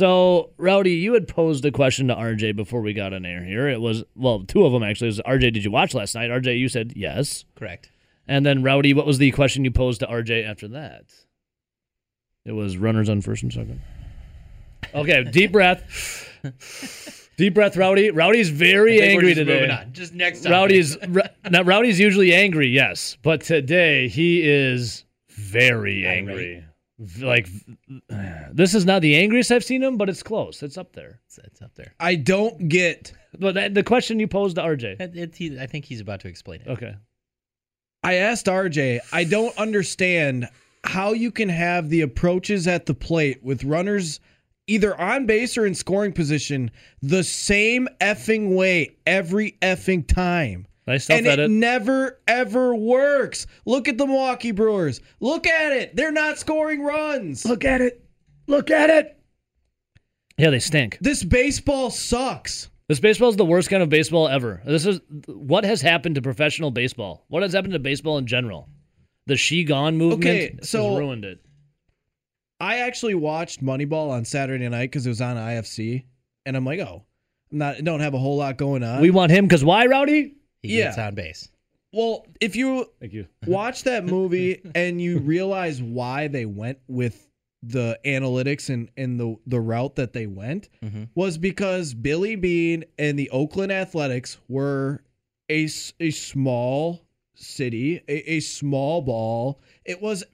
So, Rowdy, you had posed a question to RJ before we got on air here. It was, well, two of them actually. It was RJ, did you watch last night? RJ, you said yes. Correct. And then, Rowdy, what was the question you posed to RJ after that? It was runners on first and second. Okay, deep breath. deep breath, Rowdy. Rowdy's very I think we're angry just today. moving on. Just next time. Rowdy's now Rowdy's usually angry, yes, but today he is very angry. V- Like this is not the angriest I've seen him, but it's close. It's up there. It's, it's up there. I don't get. But that, the question you posed to RJ. It, it, he, I think he's about to explain it. Okay. I asked RJ. I don't understand how you can have the approaches at the plate with runners either on base or in scoring position the same effing way every effing time. Nice self and it edit. never ever works. Look at the Milwaukee Brewers. Look at it. They're not scoring runs. Look at it. Look at it. Yeah, they stink. This baseball sucks. This baseball is the worst kind of baseball ever. This is what has happened to professional baseball. What has happened to baseball in general? The she gone movement Okay, has so- ruined it. I actually watched Moneyball on Saturday night because it was on IFC, and I'm like, oh, I'm not don't have a whole lot going on. We want him because why, Rowdy? He Yeah. gets on base. well, if you Thank you. watch that movie and you realize why they went with the analytics and, and the, the route that they went Mhm. was because Billy Beane and the Oakland Athletics were a, a small city, a, a small ball. It was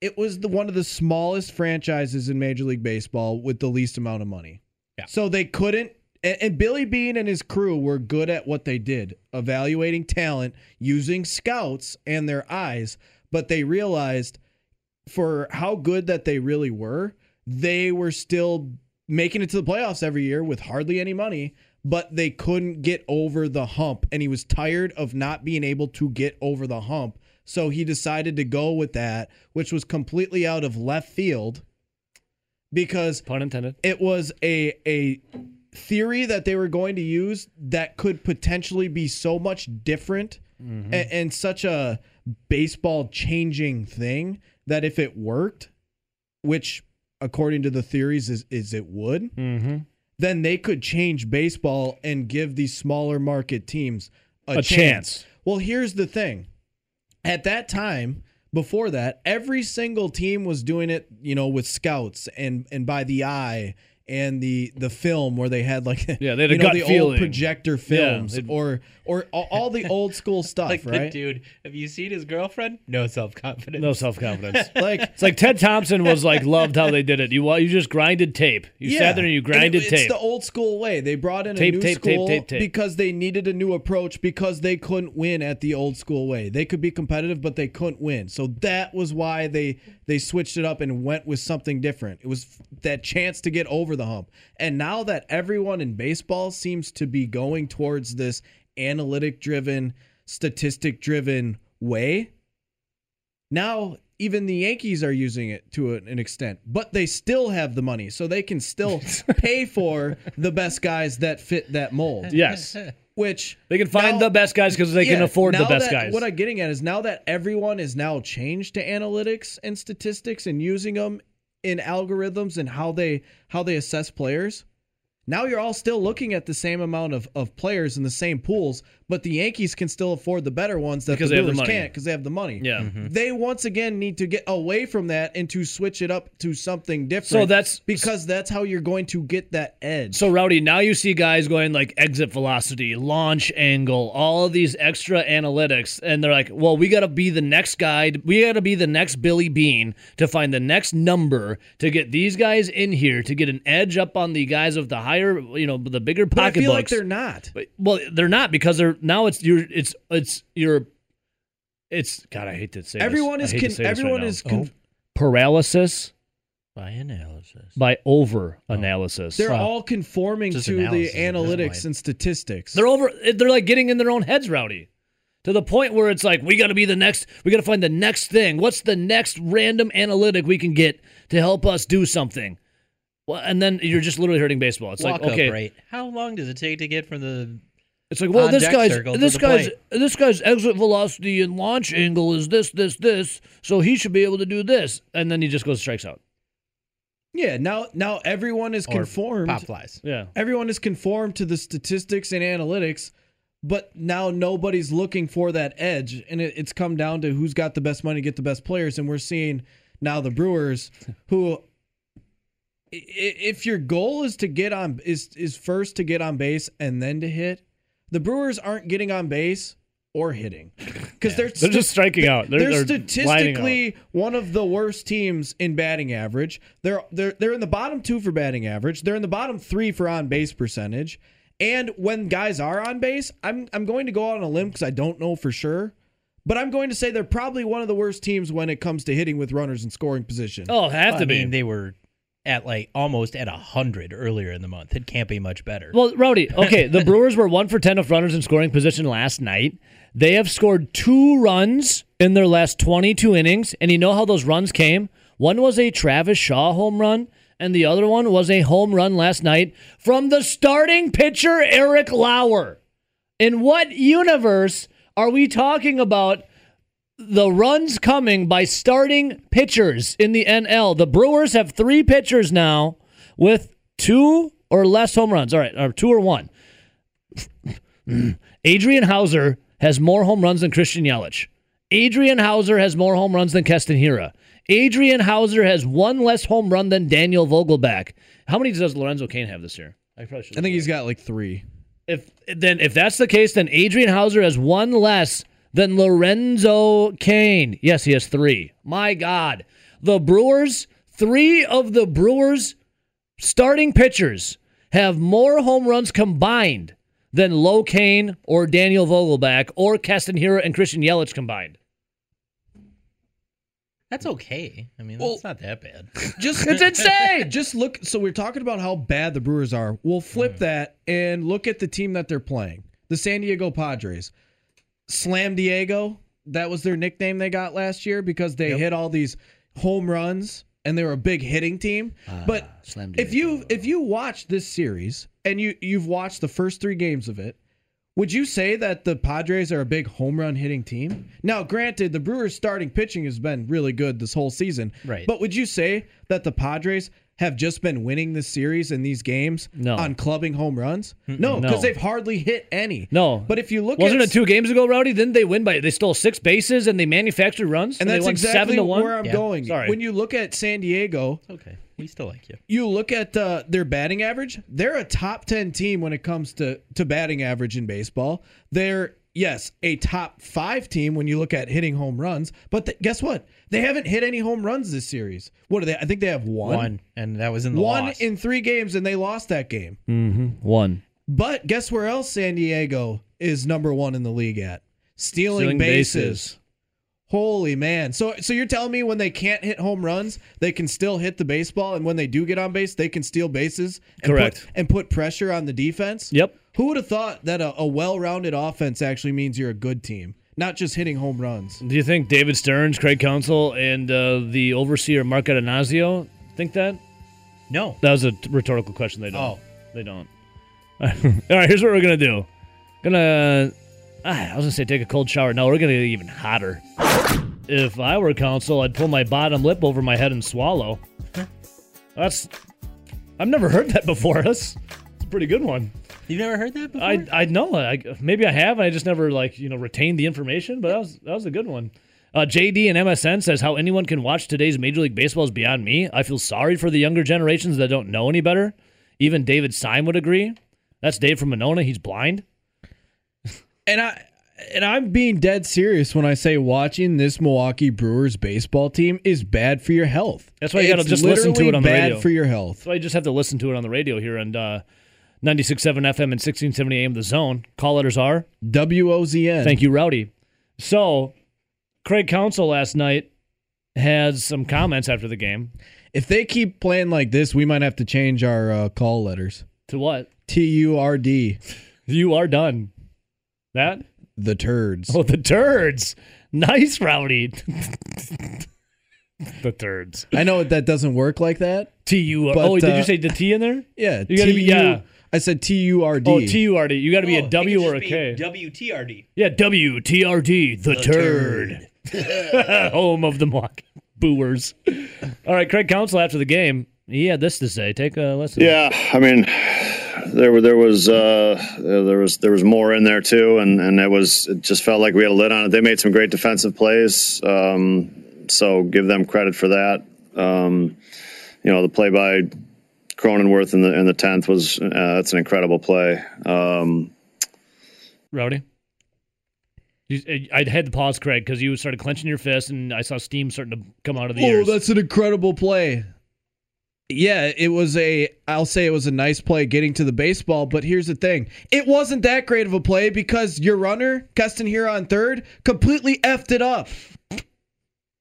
it was the one of the smallest franchises in Major League Baseball with the least amount of money. Yeah. So they couldn't and, and Billy Beane and his crew were good at what they did, evaluating talent using scouts and their eyes, but they realized for how good that they really were, they were still making it to the playoffs every year with hardly any money, but they couldn't get over the hump. And he was tired of not being able to get over the hump. So he decided to go with that, which was completely out of left field because Pun intended. it was a a theory that they were going to use that could potentially be so much different Mm-hmm. and, and such a baseball changing thing that if it worked, which according to the theories is, is it would, Mm-hmm. then they could change baseball and give these smaller market teams a, A chance. Well, here's the thing. At that time, before that, every single team was doing it, you know, with scouts and and by the eye and the the film where they had like Yeah, they had a you know the feeling. old projector films they'd- or or all, all the old school stuff, Like right? dude, have you seen his girlfriend? No self confidence. No self confidence. Like It's like Ted Thompson was like loved how they did it. You you just grinded tape. You sat there and you And grinded it- tape. It's the old school way. They brought in Tape, a new tape, tape, school tape, tape. because they needed a new approach because they couldn't win at the old school way. They could be competitive, but they couldn't win. So that was why they they switched it up and went with something different. It was that chance to get over the hump. And now that everyone in baseball seems to be going towards this analytic driven, statistic driven way, now even the Yankees are using it to an extent, but they still have the money, so they can still pay for the best guys that fit that mold. yes. Which They can find now- the best guys because they can afford the best that- guys. What I'm getting at is now that everyone is now changed to analytics and statistics and using them in algorithms and how they how they assess players. Now you're all still looking at the same amount of, of players in the same pools, but the Yankees can still afford the better ones that Because the they have the money. can't because they have the money. yeah. Mm-hmm. They once again need to get away from that and to switch it up to something different. So that's because that's how you're going to get that edge. So Rowdy, now you see guys going like exit velocity, launch angle, all of these extra analytics, and they're like, "Well, we got to be the next guy. We got to be the next Billy Beane to find the next number to get these guys in here to get an edge up on the guys of the higher, you know, the bigger but I feel pocketbooks." like they're not. But- well, they're not because they're now it's your it's it's your it's God. I hate to say this. Everyone I is hate to con- say this right everyone now. is oh. con- paralysis By analysis. by over oh. analysis. they're all conforming Just to analysis the analytics and statistics. They're over. They're like getting in their own heads, rowdy, to the point where it's like we got to be the next. We got to find the next thing. What's the next random analytic we can get to help us do something? Well, and then you're just literally hurting baseball. It's Walk like okay, up rate. How long does it take to get from the it's like well, this guy's this guy's plate. this guy's exit velocity and launch angle is this this this, so he should be able to do this, and then he just goes strikes out. Yeah, now now everyone is Or conformed. Pop flies. Yeah. Everyone is conformed to the statistics and analytics, but now nobody's looking for that edge, and it, it's come down to who's got the best money, to get the best players, and we're seeing now the Brewers, who, i- i- if your goal is to get on is is first to get on base and then to hit, the Brewers aren't getting on base or hitting because they're They're just striking out. They're, they're, they're statistically one of the worst teams in batting average. They're they're they're in the bottom two for batting average. They're in the bottom three for on base percentage. And when guys are on base, I'm I'm going to go out on a limb because I don't know for sure, but I'm going to say they're probably one of the worst teams when it comes to hitting with runners in scoring position. Oh, have to I be. mean, they were at like almost at a hundred earlier in the month. It can't be much better. Well, Rowdy, okay, the Brewers were one for 10 of runners in scoring position last night. They have scored two runs in their last 22 innings. And you know how those runs came? One was a Travis Shaw home run, and the other one was a home run last night from the starting pitcher, Eric Lauer. In what universe are we talking about the runs coming by starting pitchers in the NL? The Brewers have three pitchers now with two or less home runs. All right, or two or one. Adrian Houser has more home runs than Christian Yelich. Adrian Houser has more home runs than Keston Hiura. Adrian Houser has one less home run than Daniel Vogelbach. How many does Lorenzo Cain have this year? I probably should. I think he's got like three. If then if that's the case, then Adrian Houser has one less than Lorenzo Cain. Yes, he has three. My God, the Brewers, three of the Brewers' starting pitchers have more home runs combined than Lo Cain or Daniel Vogelbach or Keston Hiura and Christian Yelich combined. That's okay. I mean, Well- that's not that bad. Just It's insane. just look so we're talking about how bad the Brewers are. We'll flip hmm. that and look at the team that they're playing. The San Diego Padres. Slam Diego, that was their nickname they got last year because they hit all these home runs and they were a big hitting team. Ah, but Slam if you if you watch this series and you you've watched the first 3 games of it, would you say that the Padres are a big home run hitting team? Now, granted, the Brewers' starting pitching has been really good this whole season. Right. But would you say that the Padres have just been winning this series in these games No. on clubbing home runs? No, because No. they've hardly hit any. No. But if you look at Wasn't at it two games ago, Rowdy? Didn't they win by? They stole six bases and they manufactured runs. and they that's won exactly seven to one. where I'm Yeah. going. Sorry. When you look at San Diego, okay. We still like you. you look at uh, their batting average. They're a top ten team when it comes to to batting average in baseball. They're yes a top five team when you look at hitting home runs. But th- guess what? They haven't hit any home runs this series. What are they? I think they have one. One, and that was in the One loss. in three games, and they lost that game. Mm-hmm, one. But guess where else San Diego is number one in the league at? Stealing, Stealing bases. bases. Holy man. So so you're telling me when they can't hit home runs, they can still hit the baseball and when they do get on base, they can steal bases and Correct. put and put pressure on the defense? Yep. Who would have thought that a, a well-rounded offense actually means you're a good team, not just hitting home runs? Do you think David Stearns, Craig Counsell, and uh, the overseer Mark Attanasio think that? no. That was a rhetorical question. They don't. Oh. They don't. All right, here's what we're gonna do. Gonna, ah, I was gonna say take a cold shower. No, we're gonna get even hotter. If I were Counsell, I'd pull my bottom lip over my head and swallow. That's, I've never heard that before. That's, that's a pretty good one. You've never heard that before? I I know. I maybe I have. I just never like you know retained the information. But that was that was a good one. Uh, JD and MSN says how anyone can watch today's Major League Baseball is beyond me. I feel sorry for the younger generations that don't know any better. Even David Syme would agree. That's Dave from Monona. He's blind. And I and I'm being dead serious when I say watching this Milwaukee Brewers baseball team is bad for your health. That's why you gotta just listen to it on the radio. bad for your health. So I just have to listen to it on the radio here and uh, 96.7 FM and 1670 AM The Zone. Call letters are. W O Z N. Thank you, Rowdy. So, Craig Counsell last night has some comments after the game. If they keep playing like this, we might have to change our uh, call letters. To what? T U R D. You are done. That? The turds. Oh, the turds. Nice, Rowdy. the turds. I know that doesn't work like that. T U Oh, did uh, you say the T in there? Yeah. You gotta be- yeah. I said T U R D. Oh, T U R D. You got to be Oh, a it W could or a just K. be WTRD. yeah, W T R D. The, turd. Home of the mock Booers. All right, Craig Counsell after the game he had this to say. Take a listen. Yeah, I mean, there were there was uh, there was there was more in there too, and and it was it just felt like we had a lid on it. They made some great defensive plays, um, so give them credit for that. Um, you know, the play by Cronenworth in the in the tenth was uh, that's an incredible play. Um, Rowdy. You, I had to pause, Craig, because you started clenching your fist, and I saw steam starting to come out of the ears. Oh, ears. that's an incredible play. Yeah, it was a I'll say it was a nice play getting to the baseball, but here's the thing. It wasn't that great of a play because your runner, Keston Hiura on third, completely effed it up.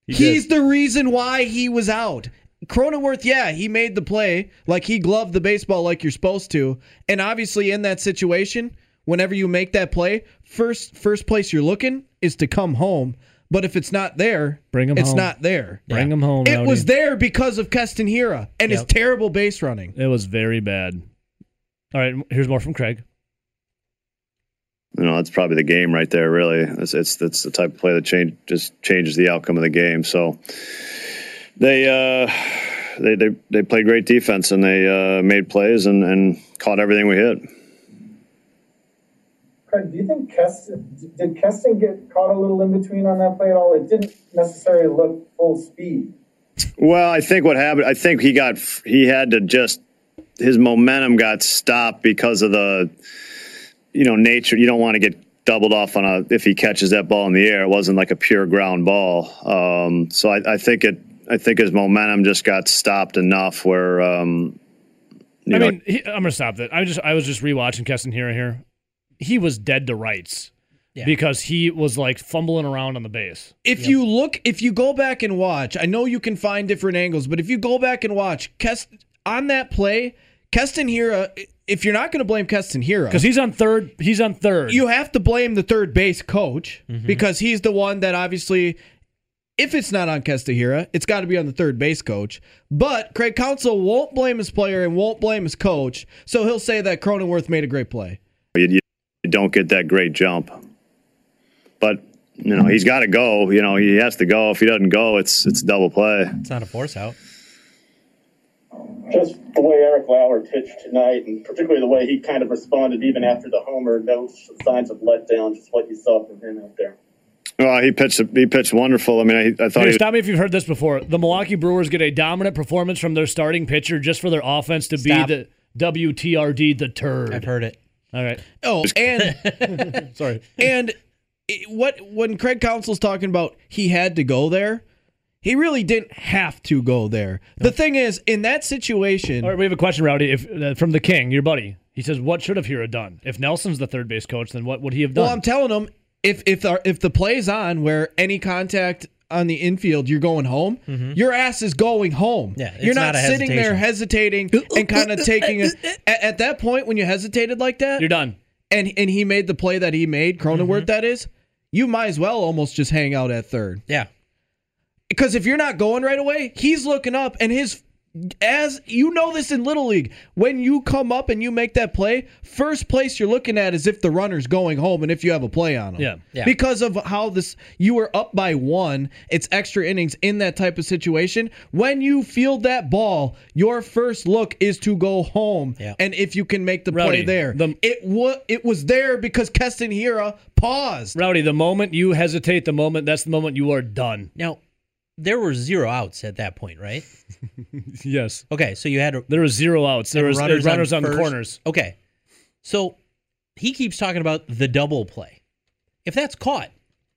He He's did. the reason why he was out. Cronenworth, yeah, he made the play. Like he gloved the baseball like you're supposed to. And obviously in that situation, whenever you make that play, first first place you're looking is to come home. But if it's not there, Bring 'em it's home. It's not there. Bring him home. It Rowdy. was there because of Keston Hiura and his terrible base running. It was very bad. All right, here's more from Craig. you know, that's probably the game right there. Really, it's it's, it's the type of play that change just changes the outcome of the game. So they uh, they they they played great defense and they uh, made plays and, and caught everything we hit. Craig, do you think Keston did Keston get caught a little in between on that play at all? It didn't necessarily look full speed. Well, I think what happened. I think he got he had to just his momentum got stopped because of the you know nature. You don't want to get doubled off on a if he catches that ball in the air. It wasn't like a pure ground ball. Um, so I, I think it. I think his momentum just got stopped enough where. Um, you I know, mean, he, I'm gonna stop that. I just I was just rewatching Keston Hiura here. He was dead to rights Yeah. because he was like fumbling around on the base. If you look, if you go back and watch, I know you can find different angles, but if you go back and watch, Kest, on that play, Keston Hiura, if you're not going to blame Keston Hiura, Because he's on third. He's on third. you have to blame the third base coach Mm-hmm. because he's the one that obviously if it's not on Keston Hiura, it's got to be on the third base coach. But Craig Counsell won't blame his player and won't blame his coach, so he'll say that Cronenworth made a great play. you, you you don't get that great jump. But you know he's got to go. You know he has to go. If he doesn't go, it's it's double play. It's not a force out. just the way Eric Lauer pitched tonight, and particularly the way he kind of responded even after the homer, no signs of letdown. Just what you saw from him out there. Well, he pitched he pitched wonderful. I mean, I, I thought Here, he stop me if you've heard this before. The Milwaukee Brewers get a dominant performance from their starting pitcher just for their offense to Stop. be the WTRD the turd. I've heard it. All right, Oh, and sorry. and it- what when Craig Counsell's talking about he had to go there, he really didn't have to go there. The thing is, in that situation, All right, we have a question, Rowdy, if, uh, from the King, your buddy. He says, "What should have Hiura done? If Nelson's the third base coach, then what would he have done?" Well, I'm telling them if if the, if the play's on where any contact on the infield, you're going home. Mm-hmm. Your ass is going home. Yeah, you're not, not sitting there hesitating and kind of taking a. At, at that point, when you hesitated like that, You're done. and and he made the play that he made, Cronenworth, mm-hmm. that is, you might as well almost just hang out at third. Yeah. Because if you're not going right away, he's looking up and his as you know this in little league, when you come up and you make that play, first place you're looking at is if the runner's going home and if you have a play on him. Yeah. Yeah. Because of how this you were up by one, it's extra innings in that type of situation. When you field that ball, your first look is to go home. Yeah. And if you can make the Rowdy, play there. the- it was it was there because Keston Hiura paused. Rowdy, the moment you hesitate, the moment that's the moment you are done. Now, there were zero outs at that point, right? Yes. Okay, so you had a, There were zero outs. There was runners, runners on, the corners. Okay, so he keeps talking about the double play. If that's caught,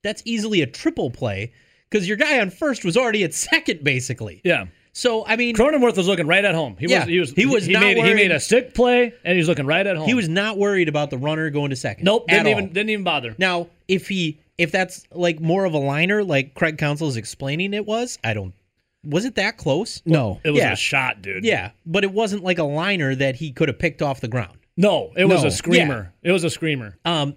that's easily a triple play because your guy on first was already at second, basically. Yeah. So I mean, Cronenworth was looking right at home. He Yeah, was. He was. he was He not made. He made a sick play, and he was looking right at home. he was not worried about the runner going to second. Nope. Didn't even. all. Didn't even bother. Now, if he if that's like more of a liner, like Craig Counsell is explaining it was, I don't. Was it that close? No. It was Yeah. a shot, dude. Yeah, but it wasn't like a liner that he could have picked off the ground. No, it was No. a screamer. It was a screamer. Um,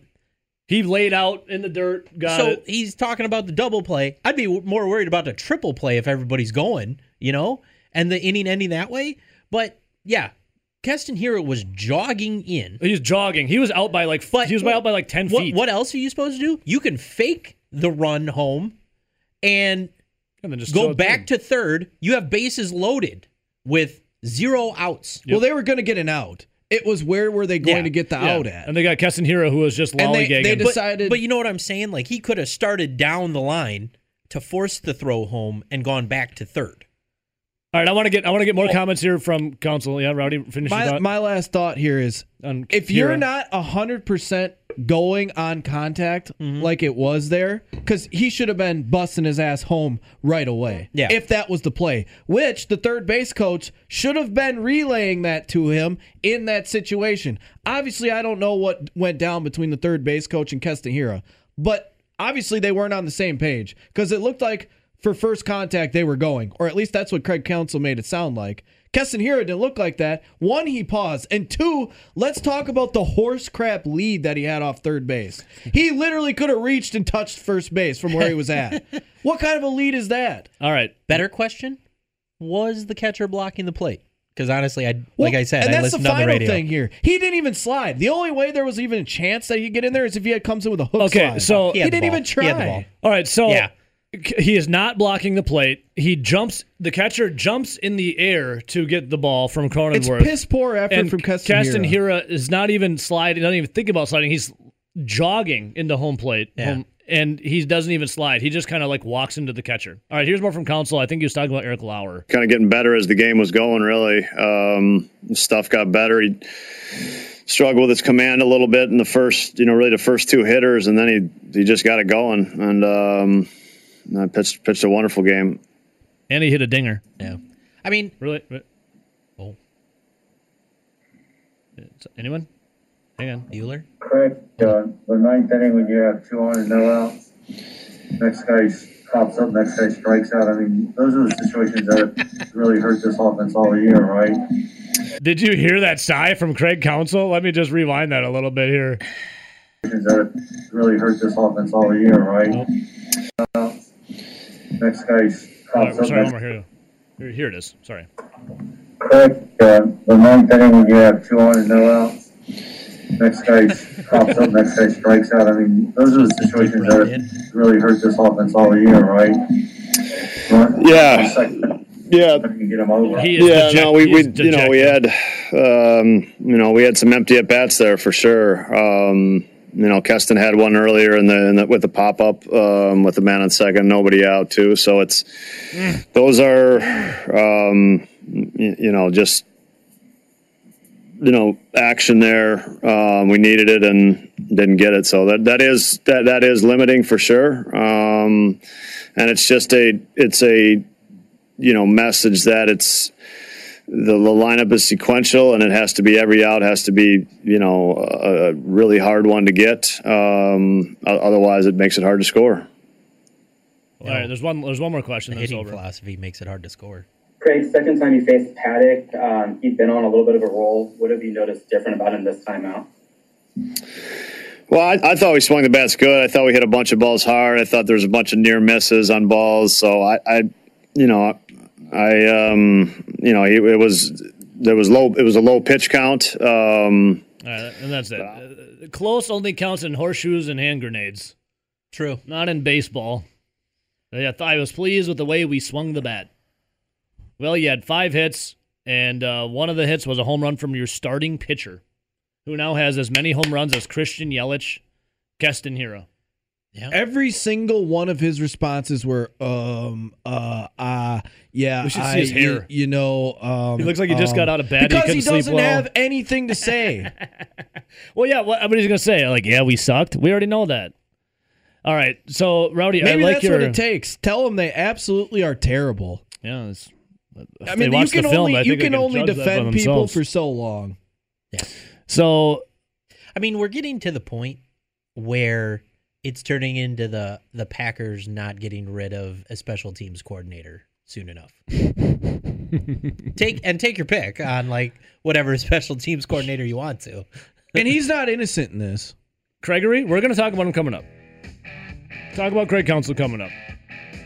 He laid out in the dirt. Got so it. he's talking about the double play. I'd be more worried about the triple play if everybody's going, you know, and the inning ending that way. But yeah, Keston Hiura was jogging in. He was jogging. He was out by like. But he was by out by like ten What, feet. what else are you supposed to do? You can fake the run home and And then just go back to. to third. You have bases loaded with Zero outs. Well, they were going to get an out. It was where were they going Yeah. to get the Yeah. out at? And they got Keston Hiura, who was just And they- lollygagging. they But- decided- But, you know what I'm saying? Like he could have started down the line to force the throw home and gone back to third. All right, I want to get I want to get more comments here from Counsell. Yeah, Rowdy, finish your My, thought my last thought here is on if Hiura. you're not 100% going on contact Mm-hmm. like it was there, because he should have been busting his ass home right away. Yeah. If that was the play, which the third base coach should have been relaying that to him in that situation. Obviously, I don't know what went down between the third base coach and Keston Hiura, but obviously they weren't on the same page because it looked like for first contact they were going, or at least that's what Craig Counsell made it sound like. Keston Hiura didn't look like that. One, he paused, and two, let's talk about the horse crap lead that he had off third base. He literally could have reached and touched first base from where he was at. what kind of a lead is that? All right, Better question: Was the catcher blocking the plate? Because honestly, I Well, like I said, and I that's the listened on the final radio. thing here. He didn't even slide. The only way there was even a chance that he'd get in there is if he had comes in with a hook Okay, slide. so- he, had the didn't even try. He had the ball. all right. So Yeah. C- he is not blocking the plate. He jumps. The catcher jumps in the air to get the ball from It's Cronenworth. piss poor effort and from Keston Keston Hiura. Hiura is not even sliding. Doesn't even think about sliding. He's jogging into home plate. Yeah. home- and he doesn't even slide. He just kind of like walks into the catcher. All right, here's more from Counsell. I think he was talking about Eric Lauer. kind of getting better as the game was going. Really, um, stuff got better. He struggled with his command a little bit in the first, you know, really the first two hitters, and then he he just got it going. And um, I pitched pitched a wonderful game. And he hit a dinger. Yeah, I mean, Really? Re- oh, Anyone? Hang on. Bueller. Craig, uh, the ninth inning when you have two on and no outs, next guy pops up, next guy strikes out. I mean, those are the situations that really hurt this offense all year, right? Did you hear that sigh from Craig Counsell? Let me just rewind that a little bit here. That really hurt this offense all year, right? Uh, next guy pops up, sorry, next one here. Here, here it is. Sorry. Craig, uh, the ninth inning when you have two on and no outs, next guy pops up, next guy strikes out. I mean, those are the situations that really hurt this offense all year, right? Yeah. Yeah, you can get him over. He is yeah. deject- no, we, we you know we had um, you know we had some empty at bats there for sure. Um, you know, Keston had one earlier in the, in the with the pop up um, with the man on second, nobody out too. So it's those are um, y- you know just you know action there. Um, we needed it and didn't get it. So that that is that that is limiting for sure. Um, and it's just a it's a you know message that it's the, the lineup is sequential and it has to be every out has to be you know a, a really hard one to get um, otherwise it makes it hard to score All right, there's one. There's one more question. The hitting over. philosophy makes it hard to score. Craig, second time you faced Paddack, um, he'd been on a little bit of a roll. What have you noticed different about him this time out? well I, I thought we swung the bats good I thought we hit a bunch of balls hard I thought there was a bunch of near misses on balls so I, I you know I um, you know it, it was there was low it was a low pitch count um, All right, and that's it. Uh, close only counts in horseshoes and hand grenades, True. not in baseball. Yeah, I was pleased with the way we swung the bat. Well, you had five hits, and uh, one of the hits was a home run from your starting pitcher, who now has as many home runs as Christian Yelich, Keston Hiura. Yeah. Every single one of his responses were, um, uh, uh, yeah. We should see his hair. You, you know, um, He looks like he just um, got out of bed. Because he, couldn't sleep doesn't well. have anything to say. Well, yeah, what, what he's gonna say? Like, yeah, we sucked. We already know that. All right, so Rowdy, Maybe I like that's your. what it takes. Tell them they absolutely are terrible. Yeah, it's, I mean, you can film, only you think they can only judge that by defend people for so long. Yeah. So I mean, we're getting to the point where it's turning into the the Packers not getting rid of a special teams coordinator soon enough. take and take your pick on like whatever special teams coordinator you want to. And he's not innocent in this. Gregory, we're going to talk about him coming up. Talk about Craig Counsell coming up.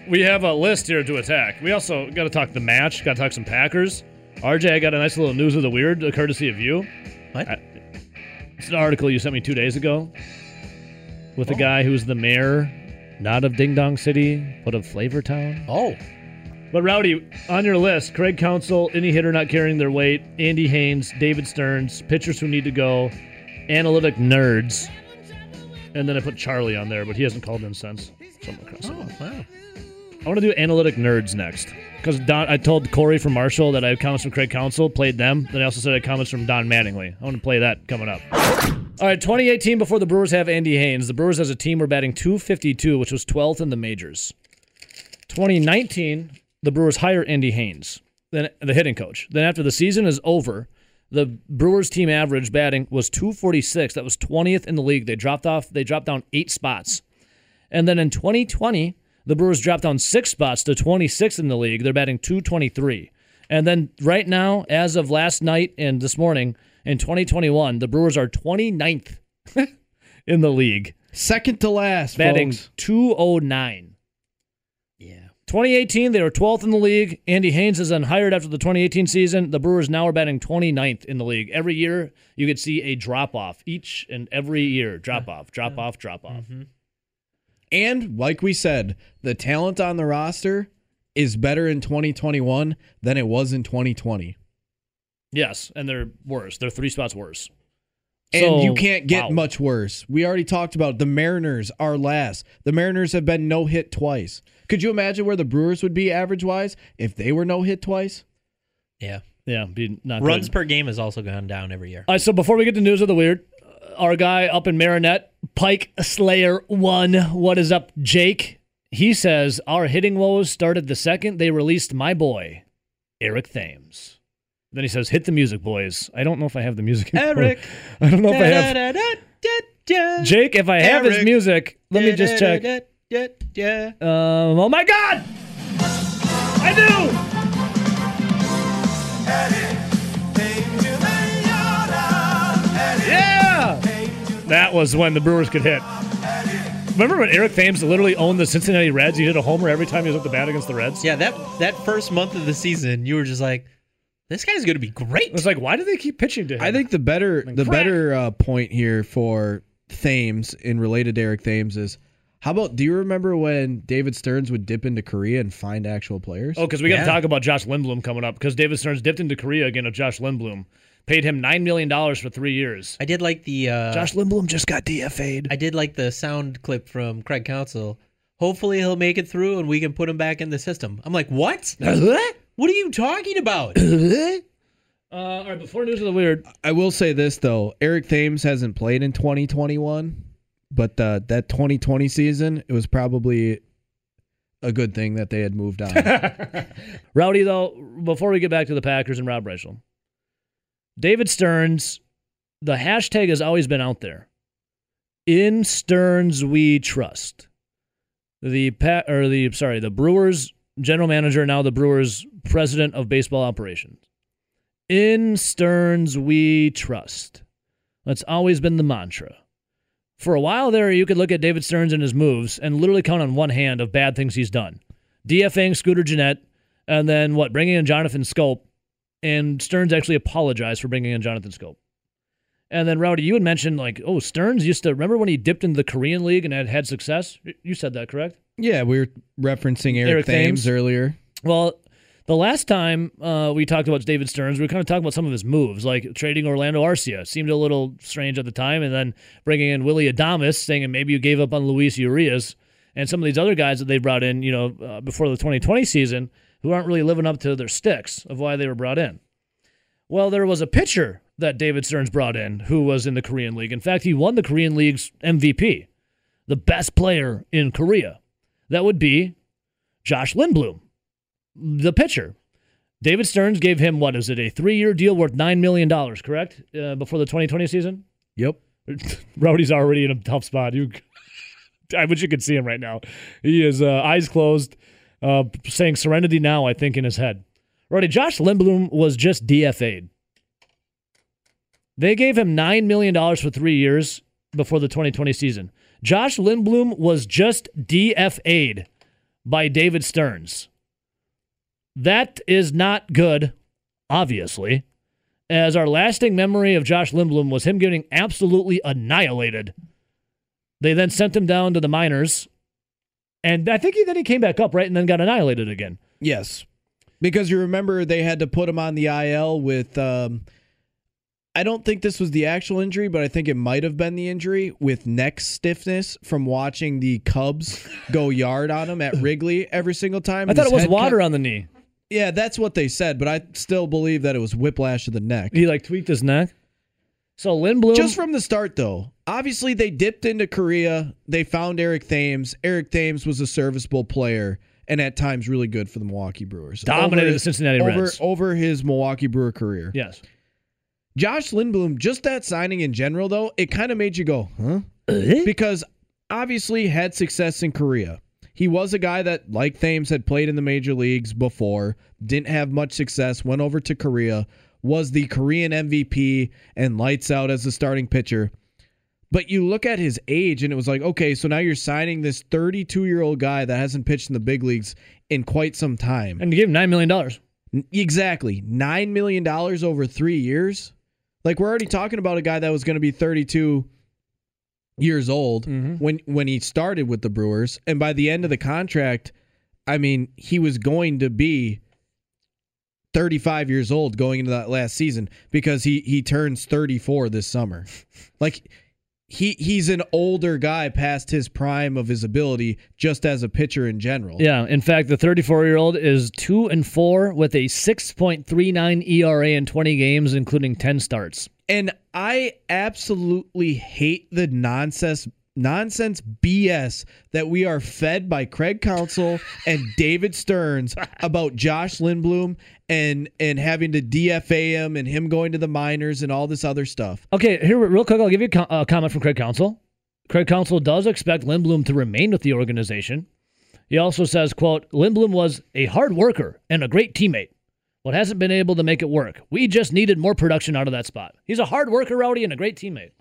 We have a list here to attack. We also got to talk the match. Got to talk some Packers. RJ, I got a nice little news of the weird, courtesy of you. What? I- It's an article you sent me two days ago with a guy who's the mayor, not of Ding Dong City, but of Flavortown. Oh, But Rowdy, on your list, Craig Counsell, any hitter not carrying their weight, Andy Haines, David Stearns, pitchers who need to go, analytic nerds, and then I put Charlie on there, but he hasn't called in since. So Oh, wow. I want to do analytic nerds next because Don. I told Corey from Marshall that I have comments from Craig Counsell, played them. Then I also said I had comments from Don Mattingly. I want to play that coming up. All right, 2018 before the Brewers have Andy Haines. The Brewers as a team were batting 252, which was 12th in the majors. 2019, the Brewers hire Andy Haines, then the hitting coach. Then after the season is over, the Brewers team average batting was 246. That was 20th in the league. They dropped off. They dropped down eight spots. And then in 2020, the Brewers dropped down six spots to 26th in the league. They're batting 223. And then right now, as of last night and this morning in 2021, the Brewers are 29th in the league, Second to last, batting folks. 209. Yeah. 2018, they were 12th in the league. Andy Haines is then hired after the 2018 season. The Brewers now are batting 29th in the league. Every year, you could see a drop off. Each and every year, drop off, drop off, drop mm-hmm. off. And like we said, the talent on the roster is better in 2021 than it was in 2020. Yes, and they're worse. They're three spots worse. And So, you can't get wow. much worse. We already talked about the Mariners are last. The Mariners have been no hit twice. Could you imagine where the Brewers would be average wise if they were no hit twice? Yeah. Yeah, be not Runs good. per game has also gone down every year. All right, so before we get to news of the weird, uh, our guy up in Marinette, Pike Slayer One, what is up, Jake? He says our hitting woes started the second they released my boy, Eric Thames. Then he says, "Hit the music, boys." I don't know if I have the music. in front of- Eric. I don't know if I have have. Jake. If I have his music, let me just check. Yeah. Um, oh my God! I do. Yeah! That was when the Brewers could hit. Remember when Eric Thames literally owned the Cincinnati Reds? He hit a homer every time he was at the bat against the Reds. Yeah, that that first month of the season, you were just like, this guy's going to be great. It was like, why do they keep pitching to him? I think the better the crack. better uh, point here for Thames in related to Eric Thames is how about do you remember when David Stearns would dip into Korea and find actual players? Oh, because we got to Yeah. talk about Josh Lindblom coming up. Because David Stearns dipped into Korea again of Josh Lindblom, paid him nine million dollars for three years. I did like the uh, Josh Lindblom just got DFA'd. I did like the sound clip from Craig Counsell. Hopefully he'll make it through and we can put him back in the system. I'm like, what? what are you talking about? Uh, all right, before news of the weird, I will say this though, Eric Thames hasn't played in 2021, but uh, that 2020 season, it was probably a good thing that they had moved on. Rowdy, though, before we get back to the Packers and Rob Reischel, David Stearns, the hashtag has always been out there. In Stearns we trust. The pa- or the sorry, the Brewers general manager, now the Brewers president of baseball operations. In Stearns we trust. That's always been the mantra. For a while there, you could look at David Stearns and his moves and literally count on one hand of bad things he's done. DFAing Scooter Gennett, and then what? Bringing in Jonathan Schoop, and Stearns actually apologized for bringing in Jonathan Schoop. And then Rowdy, you had mentioned like, oh, Stearns used to remember when he dipped into the Korean League and had had success. You said that, correct? yeah, we were referencing Eric, Eric Thames, Thames. earlier. Well, the last time uh, we talked about David Stearns, we were kind of talking about some of his moves, like trading Orlando Arcia. Seemed a little strange at the time, and then bringing in Willy Adames, saying maybe you gave up on Luis Urias, and some of these other guys that they brought in, you know, uh, before the 2020 season, who aren't really living up to their sticks of why they were brought in. Well, there was a pitcher that David Stearns brought in who was in the Korean League. In fact, he won the Korean League's MVP, the best player in Korea. That would be Josh Lindblom, the pitcher. David Stearns gave him, what is it, a three year deal worth $9 million, correct? Uh, before the 2020 season? Yep. Rowdy's already in a tough spot. You, I wish you could see him right now. He is uh, eyes closed, uh, saying serenity now, I think, in his head. Rowdy, Josh Lindblom was just DFA'd. They gave him $9 million for three years before the 2020 season. Josh Lindblom was just DFA'd by David Stearns. That is not good, obviously, as our lasting memory of Josh Lindblom was him getting absolutely annihilated. They then sent him down to the minors, and I think he, then he came back up, right, and then got annihilated again. Yes, because you remember they had to put him on the IL with. Um, I don't think this was the actual injury, but I think it might have been the injury with neck stiffness from watching the Cubs go yard on him at Wrigley every single time. I thought it was water on the knee. Yeah, that's what they said, but I still believe that it was whiplash of the neck. He like tweaked his neck. So Lindblom, Just from the start, though, obviously they dipped into Korea. They found Eric Thames. Eric Thames was a serviceable player and at times really good for the Milwaukee Brewers. Dominated Over- the Cincinnati over, Reds. Over his Milwaukee Brewer career. yes. Josh Lindblom, just that signing in general, though, it kind of made you go, huh? Uh-huh. Because obviously had success in Korea. He was a guy that, like Thames, had played in the major leagues before, didn't have much success, went over to Korea, was the Korean MVP, and lights out as a starting pitcher. But you look at his age, and it was like, okay, so now you're signing this 32 year old guy that hasn't pitched in the big leagues in quite some time. And you give him nine million dollars. Exactly. $9 million over three years. Like, we're already talking about a guy that was going to be 32 years old mm-hmm. when, when he started with the Brewers. And by the end of the contract, I mean, he was going to be 35 years old going into that last season because he, he turns 34 this summer. Like, he, he's an older guy past his prime of his ability just as a pitcher in general. Yeah. In fact, the 34 year old is two and four with a 6.39 ERA in 20 games, including 10 starts. And I absolutely hate the nonsense nonsense BS that we are fed by Craig Counsell and David Stearns about Josh Lindblom and and having to DFA him and him going to the minors and all this other stuff. Okay, here real quick, I'll give you a, co- a comment from Craig Counsell. Craig Counsell does expect Lindblom to remain with the organization. He also says, "quote Lindblom was a hard worker and a great teammate, but hasn't been able to make it work. We just needed more production out of that spot. He's a hard worker, Rowdy, and a great teammate."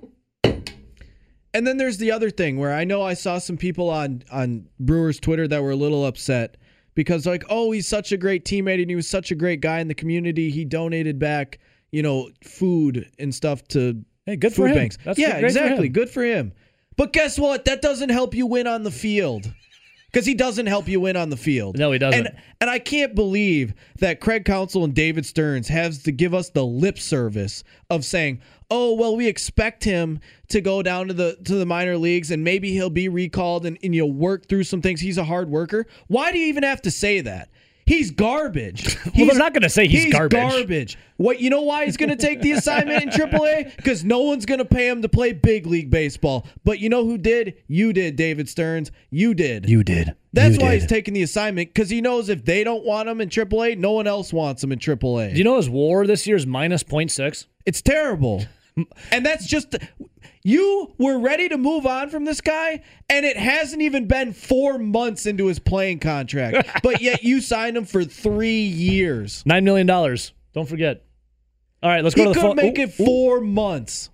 And then there's the other thing where I know I saw some people on on Brewers Twitter that were a little upset because like, oh, he's such a great teammate and he was such a great guy in the community. He donated back, you know, food and stuff to Hey, good food for him. banks. That's yeah, for exactly. him. Good for him. But guess what? That doesn't help you win on the field. Because he doesn't help you win on the field. No, he doesn't. And and I can't believe that Craig Counsell and David Stearns has to give us the lip service of saying, "Oh, well, we expect him to go down to the to the minor leagues and maybe he'll be recalled and, and you'll work through some things. He's a hard worker." Why do you even have to say that? He's garbage. Well, they're not gonna say he's garbage. garbage. What you know why he's going to take the assignment in AAA? Because no one's going to pay him to play big league baseball. But you know who did? You did, David Stearns. You did. You did. That's You why did. he's taking the assignment because he knows if they don't want him in AAA, no one else wants him in AAA. Do you know his WAR this year is minus 0.6? it's terrible, and that's just you were ready to move on from this guy, and it hasn't even been four months into his playing contract, but yet you signed him for three years. Nine million dollars. Don't forget. All right, let's go He to the could phone. make Ooh, it ooh. four months.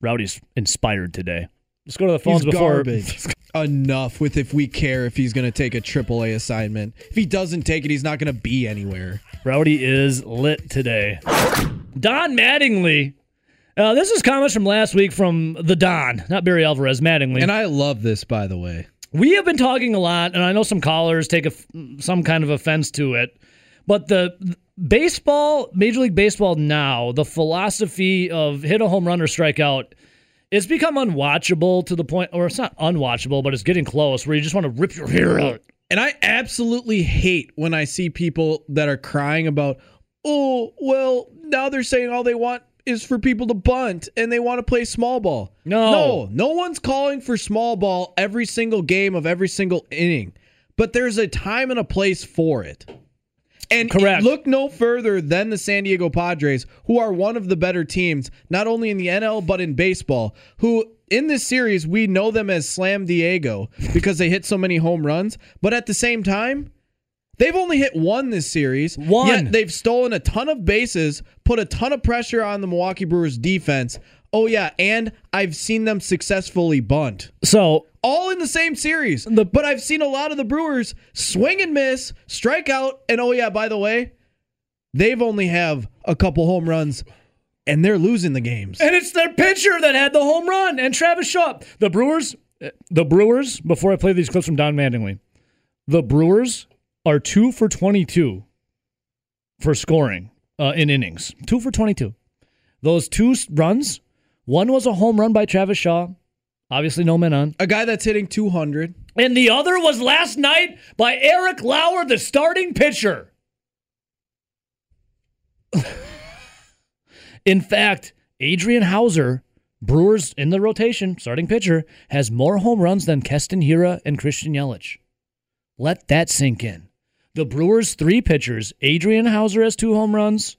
Rowdy's inspired today. Let's go to the phones He's before. Enough with if we care if he's going to take a AAA assignment. If he doesn't take it, he's not going to be anywhere. Rowdy is lit today. Don Mattingly. Uh, this is comments from last week from the Don, not Barry Alvarez, Mattingly. And I love this, by the way. we have been talking a lot, and I know some callers take a, some kind of offense to it, but the baseball, Major League Baseball now, the philosophy of hit a home run or strike out, it's become unwatchable to the point, or it's not unwatchable, but it's getting close where you just want to rip your hair out. And I absolutely hate when I see people that are crying about, oh, well, now they're saying all they want is for people to bunt and they want to play small ball. No. No, no one's calling for small ball every single game of every single inning. But there's a time and a place for it. And Correct. look no further than the San Diego Padres, who are one of the better teams, not only in the NL, but in baseball, who in this series, we know them as Slam Diego because they hit so many home runs. But at the same time, they've only hit one this series. One. Yet they've stolen a ton of bases, put a ton of pressure on the Milwaukee Brewers defense. Oh, yeah. And I've seen them successfully bunt So all in the same series. The- but I've seen a lot of the Brewers swing and miss, strike out, and oh yeah, by the way, they've only have a couple home runs, and they're losing the games. And it's their pitcher that had the home run and Travis Shaw. The Brewers, the Brewers, before I play these clips from Don Mattingly, the Brewers are two for 22 for scoring uh, in innings. Two for 22. Those two runs, one was a home run by Travis Shaw. Obviously, no men on. A guy that's hitting 200. And the other was last night by Eric Lauer, the starting pitcher. in fact, Adrian Houser, Brewers in the rotation, starting pitcher, has more home runs than Keston Hiura and Christian Yelich. Let that sink in. The Brewers' three pitchers, Adrian Houser has two home runs,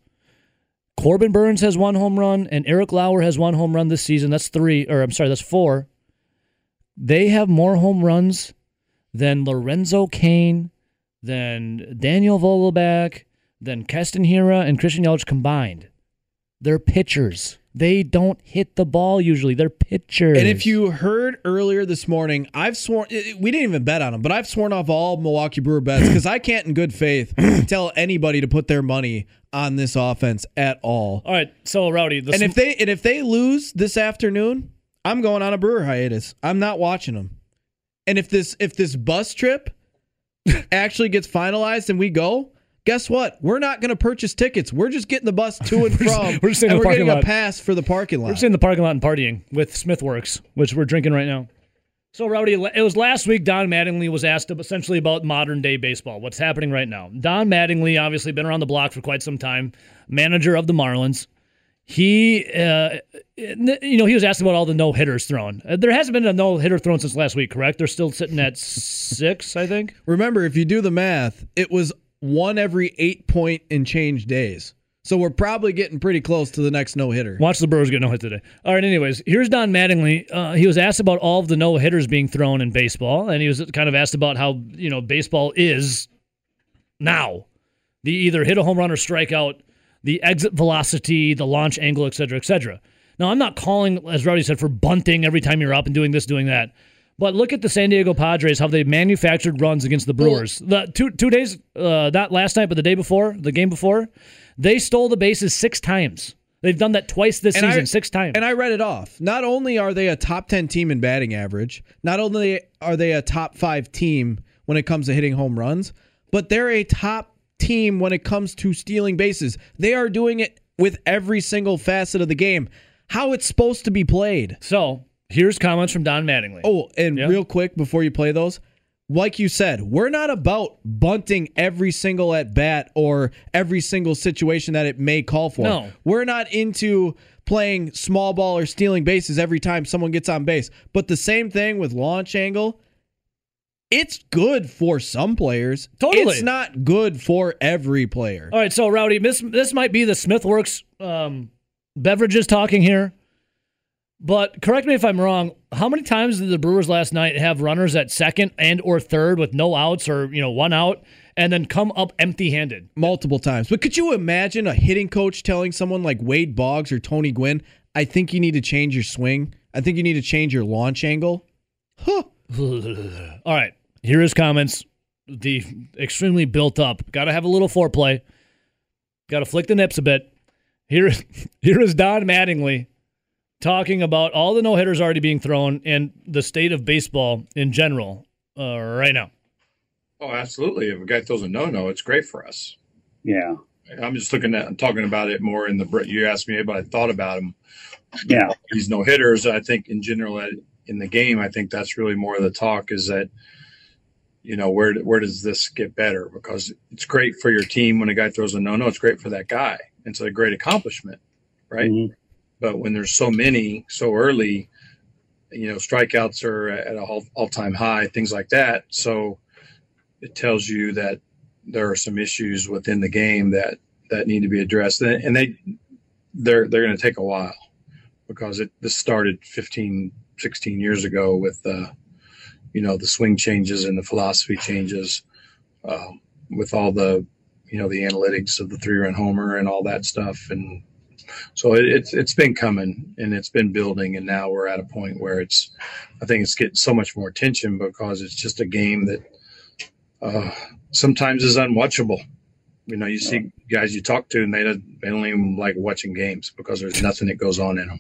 Corbin Burnes has one home run, and Eric Lauer has one home run this season. That's three, or I'm sorry, that's four. They have more home runs than Lorenzo Cain, than Daniel Vogelbach, than Keston Hiura and Christian Yelich combined. They're pitchers. They don't hit the ball usually. They're pitchers. And if you heard earlier this morning, I've sworn we didn't even bet on them, but I've sworn off all Milwaukee Brewer bets because I can't, in good faith, tell anybody to put their money on this offense at all. all right, so Rowdy, the And sm- if they and if they lose this afternoon, I'm going on a Brewer hiatus. I'm not watching them. And if this if this bus trip actually gets finalized and we go, guess what? We're not going to purchase tickets. We're just getting the bus to and We're just- from. we're just in the we're parking getting lot. a pass for the parking lot. We're just in the parking lot and partying with Smithworks, which we're drinking right now. So, Rowdy, it was last week Don Mattingly was asked essentially about modern day baseball, what's happening right now. Don Mattingly, obviously, been around the block for quite some time, manager of the Marlins. He, uh, you know, he was asked about all the no hitters thrown. Uh, There hasn't been a no hitter thrown since last week, correct? They're still sitting at six, I think. Remember, if you do the math, it was one every eight point and change days. So we're probably getting pretty close to the next no hitter. Watch the Brewers get no hit today. All right, anyways, here's Don Mattingly. Uh, he was asked about all of the no hitters being thrown in baseball, and he was kind of asked about how you know baseball is now. The either hit a home run or strike out, the exit velocity, the launch angle, et cetera, et cetera. Now, I'm not calling, as Rowdy said, for bunting every time you're up and doing this, doing that. But look at the San Diego Padres, how they manufactured runs against the Brewers. The two two days, uh, not last night, but the day before, the game before, they stole the bases six times. They've done that twice this And I- season, six times. And I read it off. Not only are they a top 10 team in batting average, not only are they a top five team when it comes to hitting home runs, but they're a top team when it comes to stealing bases. They are doing it with every single facet of the game. How it's supposed to be played. so here's comments from Don Mattingly. Oh, and Yeah. real quick before you play those, like you said, we're not about bunting every single at bat or every single situation that it may call for. No. We're not into playing small ball or stealing bases every time someone gets on base. But the same thing with launch angle. It's good for some players. Totally. It's not good for every player. All right, so Rowdy, this this might be the Smithworks um, beverages talking here, but correct me if I'm wrong. How many times did the Brewers last night have runners at second and or third with no outs or you know one out, and then come up empty-handed? multiple times. But could you imagine a hitting coach telling someone like Wade Boggs or Tony Gwynn, I think you need to change your swing. I think you need to change your launch angle. Huh. All right, here is comments. The extremely built up. Got to have a little foreplay. Got to flick the nips a bit. Here, here is Don Mattingly talking about all the no hitters already being thrown and the state of baseball in general uh, right now. Oh, absolutely. If a guy throws a no-no, it's great for us. Yeah. I'm just looking at, I'm talking about it more in the. You asked me about I thought about him. Yeah. These no hitters, I think in general uh, in the game, I think that's really more of the talk is that, you know, where where does this get better? Because it's great for your team when a guy throws a no-no. It's great for that guy. It's a great accomplishment, right? Mhm. But when there's so many so early, you know, strikeouts are at an all, all-time high, things like that. So it tells you that there are some issues within the game that that need to be addressed, and they they're they're going to take a while because it this started 15, 16 years ago with uh, you know the swing changes and the philosophy changes um, with all the you know the analytics of the three run homer and all that stuff and so it, it's it's been coming and it's been building and now we're at a point where it's I think it's getting so much more attention because it's just a game that uh, sometimes is unwatchable. You know, you see guys you talk to and they don't, they don't even like watching games because there's nothing that goes on in them.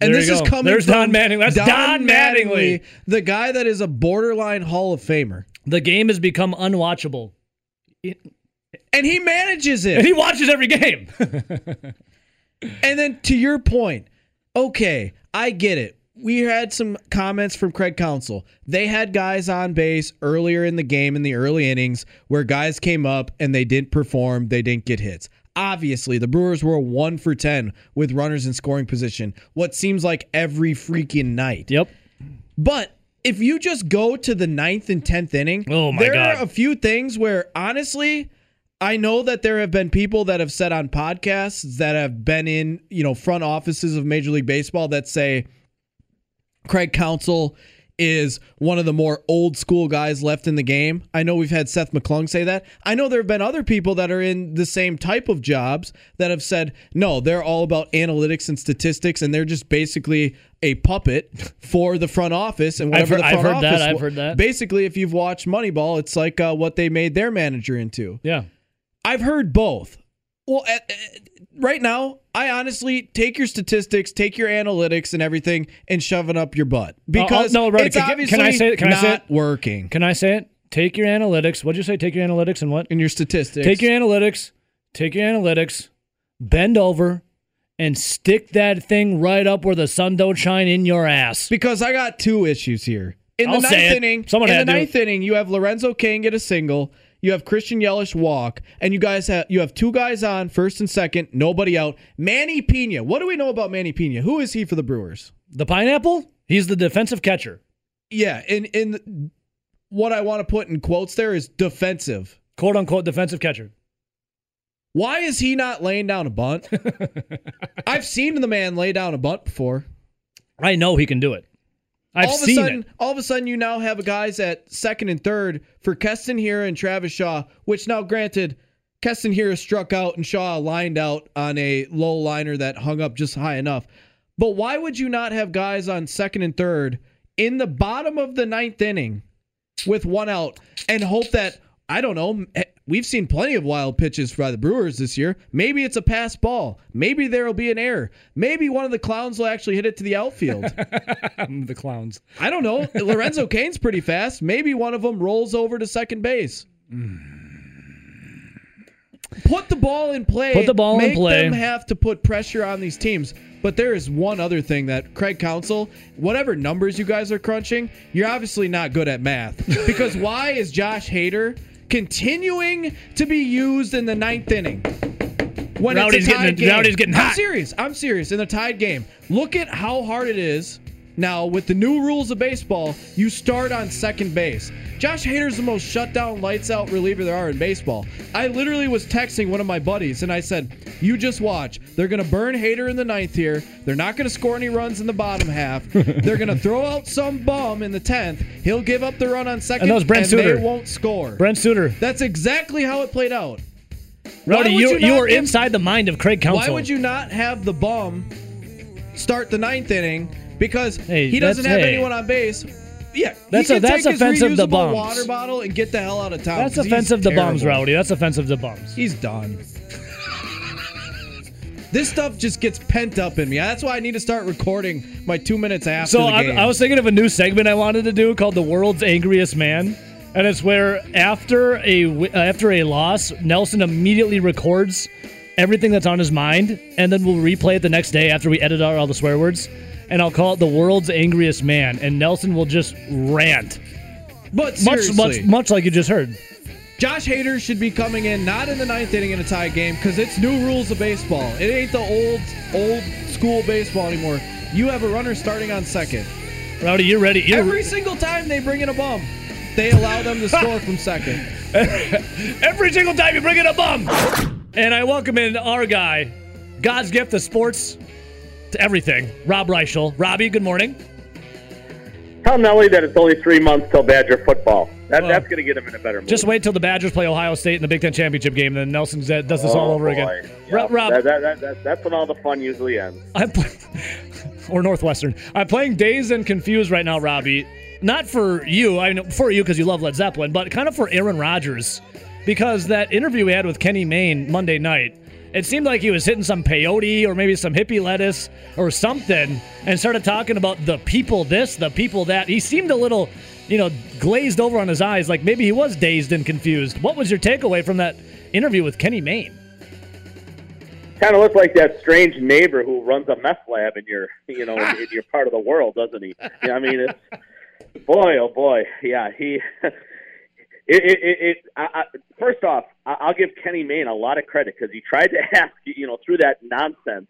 And There this is coming There's from Don Mattingly. That's Don Mattingly. the guy that is a borderline Hall of Famer. The game has become unwatchable. And he manages it. And he watches every game. And then to your point, okay, I get it. We had some comments from Craig Counsell. They had guys on base earlier in the game in the early innings where guys came up and they didn't perform, they didn't get hits. Obviously, the Brewers were 1 for 10 with runners in scoring position, what seems like every freaking night. yep. But if you just go to the ninth and tenth inning, Oh, my there God. are a few things where honestly, I know that there have been people that have said on podcasts that have been in, you know, front offices of Major League Baseball that say Craig Counsell is one of the more old school guys left in the game. I know we've had Seth McClung say that. I know there have been other people that are in the same type of jobs that have said, no, they're all about analytics and statistics, and they're just basically a puppet for the front office and I've whatever heard- the I've front heard that, office. I've heard that. Basically, if you've watched Moneyball, it's like uh, what they made their manager into. Yeah. I've heard both. Well, at, at- right now, I honestly take your statistics, take your analytics and everything, and shove it up your butt oh, oh, because no, right, it's can- can I say it? Can I not say it? working. Can I say it? Take your analytics. What'd you say? Take your analytics and what? And your statistics. Take your analytics. Take your analytics. Bend over and stick that thing right up where the sun don't shine in your ass. because I got two issues here. In the I'll ninth inning, Someone in the to. ninth inning, you have Lorenzo Cain get a single. You have Christian Yelich walk, and you guys have you have two guys on first and second, nobody out. Manny Piña. What do we know about Manny Piña? Who is he for the Brewers? The pineapple? He's the defensive catcher. Yeah, and in what I want to put in quotes there is defensive. Quote unquote defensive catcher. Why is he not laying down a bunt? I've seen the man lay down a bunt before. I know he can do it. I've all of a sudden, it. all of a sudden, you now have guys at second and third for Keston Hiura and Travis Shaw. Which now, granted, Keston Hiura struck out and Shaw lined out on a low liner that hung up just high enough. But why would you not have guys on second and third in the bottom of the ninth inning with one out and hope that I don't know. We've seen plenty of wild pitches by the Brewers this year. Maybe it's a pass ball. Maybe there will be an error. Maybe one of the clowns will actually hit it to the outfield. the clowns. I don't know. Lorenzo Cain's pretty fast. Maybe one of them rolls over to second base. Hmm. Put the ball in play. Put the ball in Make play. them have to put pressure on these teams. But there is one other thing that Craig Counsell, whatever numbers you guys are crunching, you're obviously not good at math. Because why is Josh Hader continuing to be used in the ninth inning? When Rowdy's it's a tied getting- game. Rowdy's getting I'm serious. I'm serious. In the tied game, look at how hard it is. Now, with the new rules of baseball, you start on second base. Josh Hader's the most shut down, lights out reliever there are in baseball. I literally was texting one of my buddies and I said, You just watch. They're going to burn Hader in the ninth here. They're not going to score any runs in the bottom half. They're going to throw out some bum in the 10th. He'll give up the run on second And was Brent and Suter. they won't score. Brent Suter. That's exactly how it played out. Rowdy, you, you you, are give- inside the mind of Craig Counsell. Why would you not have the bum start the ninth inning? Because Hey, he doesn't have hey. anyone on base. Yeah, That's a- that's offensive to bums. water bottle and get the hell out of town. That's offensive to bums, terrible. Rowdy. That's offensive to bums. He's done. This stuff just gets pent up in me. That's why I need to start recording my two minutes after So the I. I was thinking of a new segment I wanted to do called "The World's Angriest Man," and it's where after a uh, after a loss, Nelson immediately records everything that's on his mind, and then we'll replay it the next day after we edit out all the swear words, and I'll call it "The World's Angriest Man," and Nelson will just rant, but much much much like you just heard. Josh Hader should be coming in not in the ninth inning in a tie game because it's new rules of baseball. It ain't the old old school baseball anymore. You have a runner starting on second. Rowdy, you're ready. You're, Every single time they bring in a bum, they allow them to score from second. Every single time you bring in a bum. And I welcome in our guy, God's gift to sports, to everything, Rob Reischel. Robbie, good morning. Tell Nelly that it's only three months till Badger football. That, Well, that's going to get him in a better mood. Just wait till the Badgers play Ohio State in the Big Ten championship game, and then Nelson Z- does this all Oh, over boy. again. Yeah. Rob, Rob That, that, that, that, that's when all the fun usually ends. I'm or Northwestern. I'm playing Dazed and Confused right now, Robbie. Not for you, I know for you because you love Led Zeppelin, but kind of for Aaron Rodgers because that interview we had with Kenny Mayne Monday night, it seemed like he was hitting some peyote or maybe some hippie lettuce or something and started talking about the people this, the people that. He seemed a little, you know, glazed over on his eyes, like maybe he was dazed and confused. What was your takeaway from that interview with Kenny Mayne? Kind of looks like that strange neighbor who runs a meth lab in your, you know, in, in your part of the world, doesn't he? Yeah, I mean, it's boy, oh boy, yeah, he. It, it, it, it I, I, first off, I'll give Kenny Mayne a lot of credit because he tried to ask, you know, through that nonsense,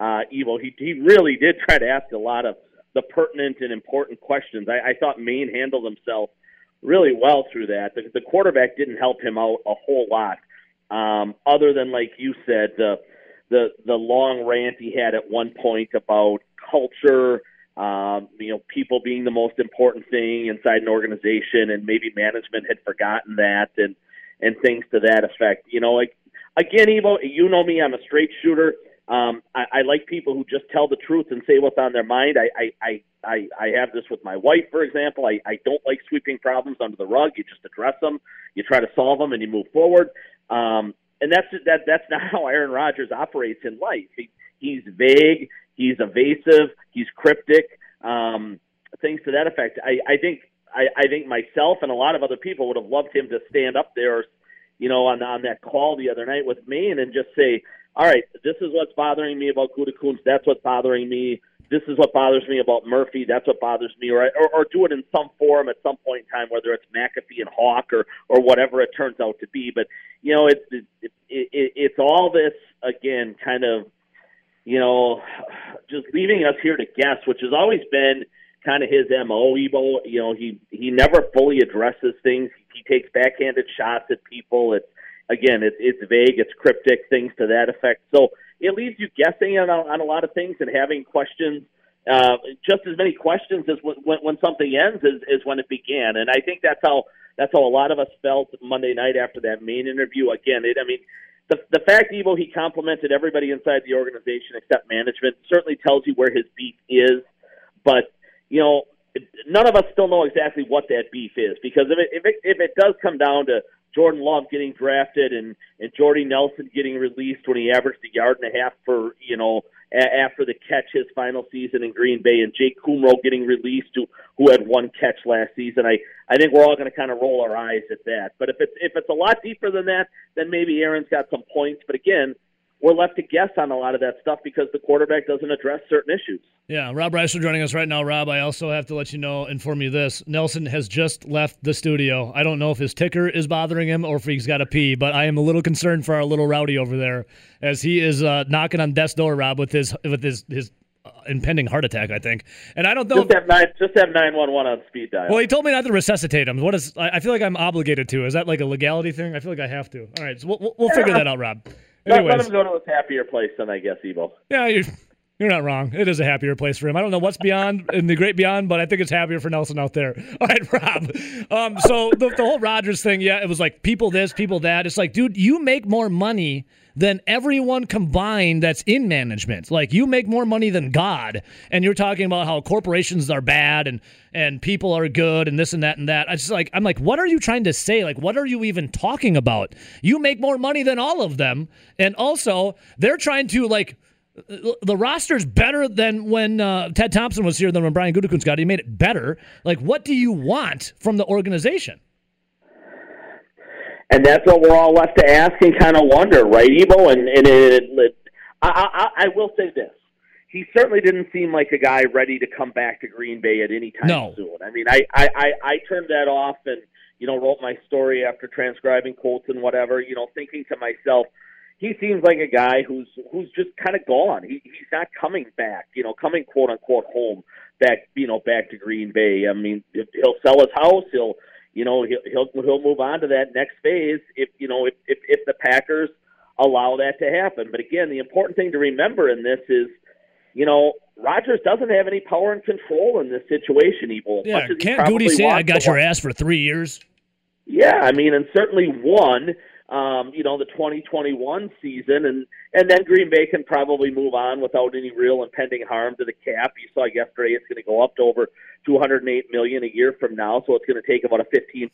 uh, Evo, he he really did try to ask a lot of the pertinent and important questions. I, I thought Mayne handled himself really well through that. The, the quarterback didn't help him out a whole lot, um, other than like you said, the the the long rant he had at one point about culture um, you know, people being the most important thing inside an organization, and maybe management had forgotten that, and and things to that effect. You know, like again, Evo, you know me, I'm a straight shooter. Um, I, I like people who just tell the truth and say what's on their mind. I I, I, I, have this with my wife, for example. I, I don't like sweeping problems under the rug. You just address them, you try to solve them, and you move forward. Um, and that's that. That's not how Aaron Rodgers operates in life. He, he's vague. He's evasive. He's cryptic. Um, things to that effect. I, I think I, I think myself and a lot of other people would have loved him to stand up there, you know, on on that call the other night with me and just say, "All right, this is what's bothering me about Gutekunst. That's what's bothering me. This is what bothers me about Murphy. That's what bothers me." Or, or or do it in some form at some point in time, whether it's McAfee and Hawk or or whatever it turns out to be. But you know, it's it, it, it, it's all this again, kind of you know, just leaving us here to guess, which has always been kind of his mo. Evo, you know, he he never fully addresses things. He takes backhanded shots at people. It's again, it's it's vague, it's cryptic, things to that effect. So it leaves you guessing on, on a lot of things and having questions. Uh, just as many questions as when, when, something ends as, as when it began, and I think that's how that's how a lot of us felt Monday night after that Mayne interview. Again, it, I mean, the the fact Evo he complimented everybody inside the organization except management certainly tells you where his beef is, but you know none of us still know exactly what that beef is because if it if it, if it does come down to Jordan Love getting drafted and and Jordy Nelson getting released when he averaged a yard and a half for you know a- after the catch his final season in Green Bay and Jake Kumerow getting released who who had one catch last season. I I think we're all going to kind of roll our eyes at that. But if it's if it's a lot deeper than that, then maybe Aaron's got some points. But again, we're left to guess on a lot of that stuff because the quarterback doesn't address certain issues. Yeah, Rob Reischel joining us right now. Rob, I also have to let you know, inform you this. Nelson has just left the studio. I don't know if his ticker is bothering him or if he's got to pee, but I am a little concerned for our little rowdy over there as he is uh, knocking on death's door, Rob, with his with his his uh, impending heart attack, I think. And I don't know. Just have nine, just have nine one one on speed dial. Well, he told me not to resuscitate him. What is? I I feel like I'm obligated to. Is that like a legality thing? I feel like I have to. All right, so we'll, we'll- we'll figure that out, Rob. Anyways. let him go to a happier place than I guess Evo. Yeah, you're, you're not wrong. It is a happier place for him. I don't know what's beyond in the great beyond, but I think it's happier for Nelson out there. All right, Rob. Um, so the, the whole Rodgers thing, yeah, it was like people this, people that. It's like, dude, you make more money than everyone combined that's in management. Like you make more money than God, and you're talking about how corporations are bad and and people are good and this and that and that. I just like I'm like, what are you trying to say? Like, what are you even talking about? You make more money than all of them, and also they're trying to like the roster's better than when uh, Ted Thompson was here than when Brian Gutekunst got. it. He made it better. Like, what do you want from the organization? And that's what we're all left to ask and kind of wonder, right, Evo? And and it, it, I, I I will say this: he certainly didn't seem like a guy ready to come back to Green Bay at any time No. soon. I mean, I, I I I turned that off and you know wrote my story after transcribing Colts and whatever. You know, thinking to myself. He seems like a guy who's who's just kind of gone. He, he's not coming back, you know, coming quote unquote home back, you know, back to Green Bay. I mean, he'll sell his house, he'll you know he'll he'll he'll move on to that next phase if you know if if, if the Packers allow that to happen. But again, the important thing to remember in this is, you know, Rodgers doesn't have any power and control in this situation. Evil. Yeah, much as he can't Goody say I got your ass for three years? Yeah, I mean, and certainly one um, you know, the 2021 season, and and then Green Bay can probably move on without any real impending harm to the cap. You saw yesterday it's going to go up to over 208 million a year from now, so it's going to take about a 15%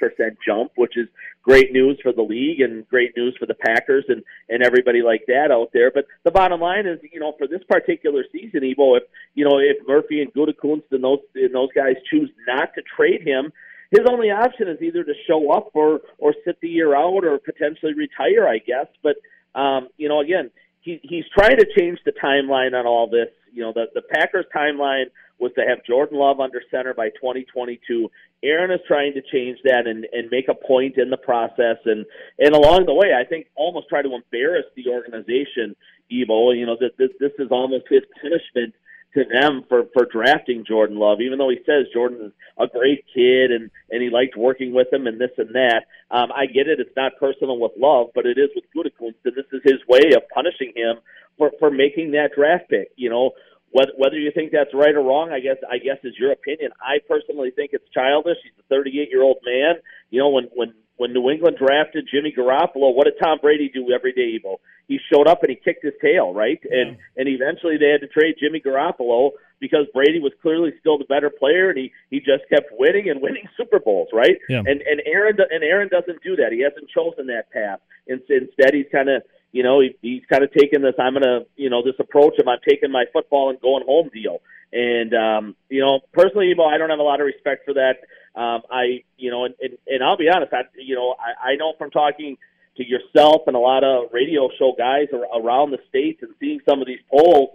jump, which is great news for the league and great news for the Packers and and everybody like that out there. But the bottom line is, you know, for this particular season, Evo, if you know if Murphy and Gutekunst and those and those guys choose not to trade him his only option is either to show up or or sit the year out or potentially retire, I guess. But um, you know, again, he he's trying to change the timeline on all this. You know, the the Packers timeline was to have Jordan Love under center by 2022. Aaron is trying to change that and and make a point in the process and and along the way, I think almost try to embarrass the organization. Evo, you know, that this, this is almost his punishment to them for for drafting Jordan Love, even though he says Jordan is a great kid and and he liked working with him and this and that. Um, I get it; it's not personal with Love, but it is with Gutekunst, and this is his way of punishing him for for making that draft pick. You know, whether whether you think that's right or wrong, I guess I guess is your opinion. I personally think it's childish. He's a 38 year old man. You know, when when when New England drafted Jimmy Garoppolo, what did Tom Brady do every day, Evo? He showed up and he kicked his tail, right? And and eventually they had to trade Jimmy Garoppolo because Brady was clearly still the better player and he he just kept winning and winning Super Bowls, right? Yeah. And and Aaron and Aaron doesn't do that. He hasn't chosen that path. Instead he's kind of you know, he, he's kind of taken this, I'm to, you know, this approach of I'm taking my football and going home deal. And, um, you know, personally, Evo, I don't have a lot of respect for that. Um, I, you know, and, and, and I'll be honest, I, you know, I, I know from talking to yourself and a lot of radio show guys around the states and seeing some of these polls,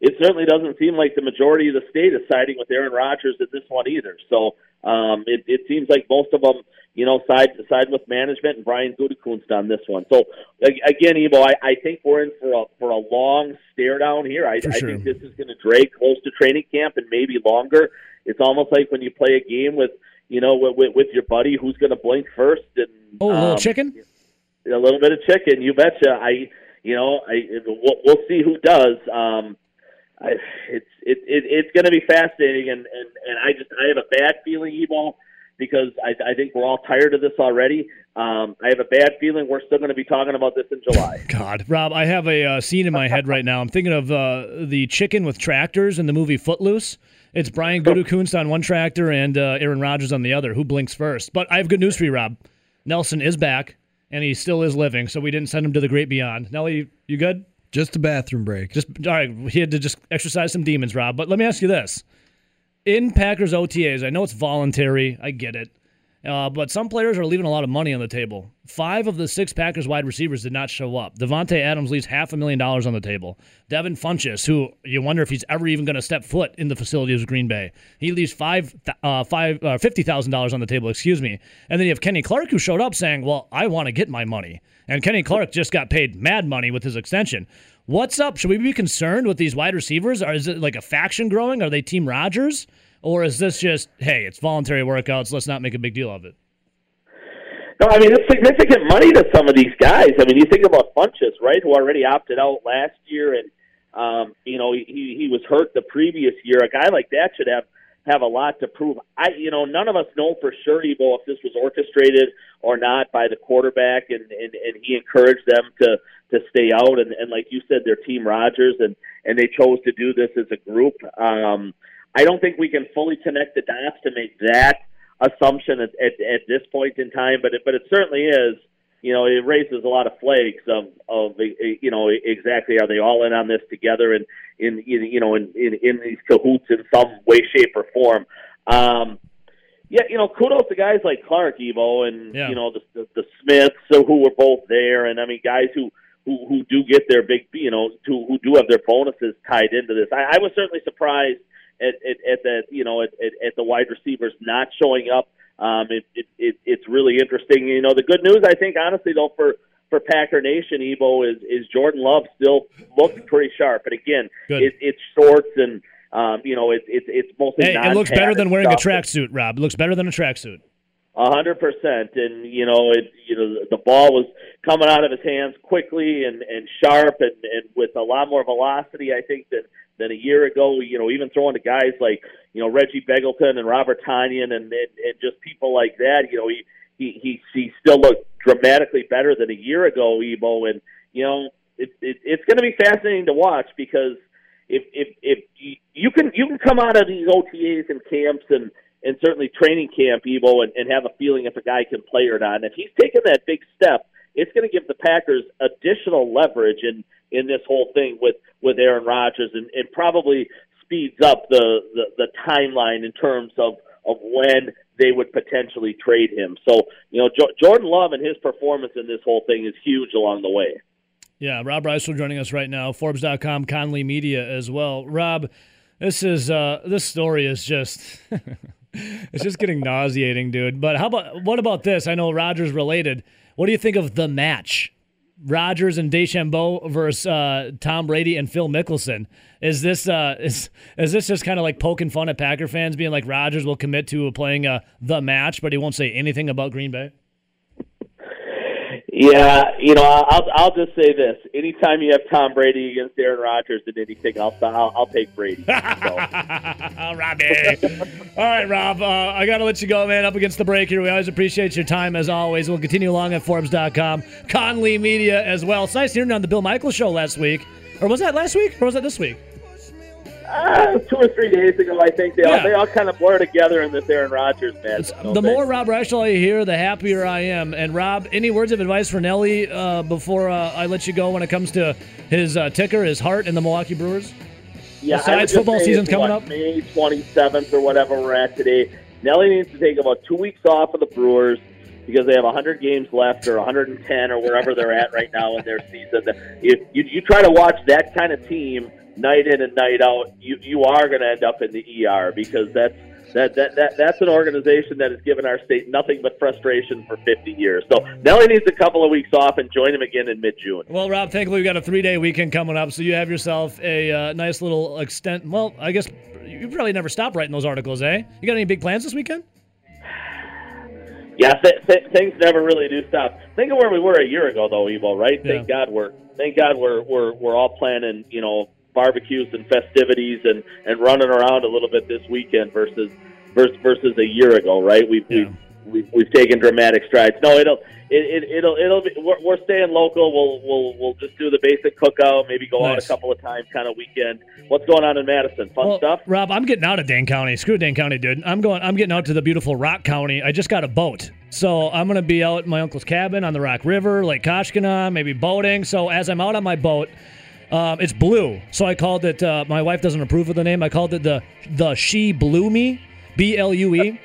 it certainly doesn't seem like the majority of the state is siding with Aaron Rodgers in this one either. So um, it, it seems like most of them, you know, side side with management and Brian Gutekunst on this one. So again, Evo, I, I think we're in for a for a long stare down here. I, For I think this is going to drag close to training camp and maybe longer. It's almost like when you play a game with you know with, with, with your buddy who's going to blink first and Oh, a little um, chicken. a little bit of chicken. You betcha. I, you know, I we'll, we'll see who does. Um, I, it's it, it it's going to be fascinating, and and and I just I have a bad feeling, Evo, because I I think we're all tired of this already. Um, I have a bad feeling we're still going to be talking about this in July. God, Rob, I have a uh, scene in my head right now. I'm thinking of uh, the chicken with tractors in the movie Footloose. It's Brian Gutekunst on one tractor and uh, Aaron Rodgers on the other. Who blinks first? But I have good news for you, Rob. Nelson is back, and he still is living, so we didn't send him to the great beyond. Nelly, you, you good? Just a bathroom break. Just all right. He had to just exercise some demons, Rob. But let me ask you this: in Packers OTAs, I know it's voluntary. I get it. Uh, but some players are leaving a lot of money on the table. Five of the six Packers wide receivers did not show up. Davante Adams leaves half a million dollars on the table. Devin Funchess, who you wonder if he's ever even going to step foot in the facilities of Green Bay, he leaves five, uh, five, uh, fifty thousand dollars on the table. Excuse me. And then you have Kenny Clark, who showed up saying, "Well, I want to get my money." And Kenny Clark just got paid mad money with his extension. What's up? Should we be concerned with these wide receivers? Or is it like a faction growing? Are they Team Rodgers? Or is this just, hey, it's voluntary workouts, let's not make a big deal of it? No, I mean it's significant money to some of these guys. I mean, you think about Funchess, right, who already opted out last year, and um, you know he he was hurt the previous year. A guy like that should have have a lot to prove. I, you know, none of us know for sure, Evo, if this was orchestrated or not by the quarterback, and and, and he encouraged them to to stay out. And, and like you said, they're Team Rodgers, and and they chose to do this as a group. Um, I don't think we can fully connect the dots to make that assumption at, at, at this point in time, but it, but it certainly is. You know, it raises a lot of flags of of you know exactly are they all in on this together and in, in you know in, in in these cahoots in some way, shape, or form. Um, yeah, you know, kudos to guys like Clark, Evo, and Yeah. you know the, the the Smiths, so who were both there, and I mean guys who who who do get their big, you know, who who do have their bonuses tied into this. I, I was certainly surprised at at, at the you know at, at, at the wide receivers not showing up. Um, it, it, it it's really interesting. You know, the good news I think honestly though for for Packer Nation, Evo is is Jordan Love still looks pretty sharp, but again, Good. it, it's shorts and um, you know it's it's it's mostly Hey, it looks better than wearing a tracksuit, Rob. It looks better than a tracksuit. A hundred percent, and you know, it you know the ball was coming out of his hands quickly and and sharp and and with a lot more velocity, I think than than a year ago. You know, even throwing to guys like you know Reggie Begelton and Robert Tonyan and and, and just people like that. You know, he he he he still looked dramatically better than a year ago, Evo, and you know it, it it's going to be fascinating to watch because if if if you, can you can come out of these OTAs and camps and and certainly training camp, Evo, and, and have a feeling if a guy can play or not. And if he's taken that big step, it's going to give the Packers additional leverage in in this whole thing with with Aaron Rodgers, and, and probably speeds up the, the the timeline in terms of of when they would potentially trade him. So you know, jo- Jordan Love and his performance in this whole thing is huge along the way. Yeah, Rob Reischel joining us right now. Forbes.com, Conley Media as well. Rob, this is uh, this story is just. it's just getting nauseating, dude. But how about what about this? I know Rodgers related. What do you think of the match? Rodgers and DeChambeau versus uh, Tom Brady and Phil Mickelson. Is this uh, is is this just kind of like poking fun at Packer fans, being like Rodgers will commit to playing uh, the match, but he won't say anything about Green Bay? Yeah, you know, I'll I'll just say this: anytime you have Tom Brady against Aaron Rodgers in anything, I'll I'll, I'll take Brady. So. Robbie. All right, Rob. Uh, I got to let you go, man. Up against the break here. We always appreciate your time as always. We'll continue along at Forbes.com, Conley Media as well. It's nice hearing you on the Bill Michaels show last week, or was that last week, or was that this week? Uh, two or three days ago, I think they Yeah. all they all kind of blur together in this Aaron Rodgers match. The more Rob Reischel I hear, the happier I am. And Rob, any words of advice for Nelly uh, before uh, I let you go when it comes to his uh, ticker, his heart, and the Milwaukee Brewers? Yeah, Besides football season's coming what, up. May 27th or whatever we're at today. Nelly needs to take about two weeks off of the Brewers because they have 100 games left or 110 or wherever they're at right now in their season. If you, you try to watch that kind of team night in and night out, you you are going to end up in the ER because that's that, that, that that's an organization that has given our state nothing but frustration for 50 years. So Nelly needs a couple of weeks off and join him again in mid June. Well, Rob, thankfully we got a three-day weekend coming up, so you have yourself a uh, nice little extent. Well, I guess you probably never stop writing those articles, eh? You got any big plans this weekend? Yeah, th- th- things never really do stop. Think of where we were a year ago, though, Evo. Right? Yeah. Thank God we're thank God we're we're we're all planning, you know, barbecues and festivities and and running around a little bit this weekend versus versus versus a year ago. Right? We've Yeah. we've, we've we've taken dramatic strides. No, it'll. It, it, it'll it'll be we're, we're staying local. We'll we'll we'll just do the basic cookout. Maybe go out a couple of times, kind of weekend. What's going on in Madison? Fun Well, stuff. Rob, I'm getting out of Dane County. Screw Dane County, dude. I'm going. I'm getting out to the beautiful Rock County. I just got a boat, so I'm gonna be out in my uncle's cabin on the Rock River, Lake Koshkonong, maybe boating. So as I'm out on my boat, um, it's blue. So I called it. Uh, my wife doesn't approve of the name. I called it the the She Blew Me, B L U E.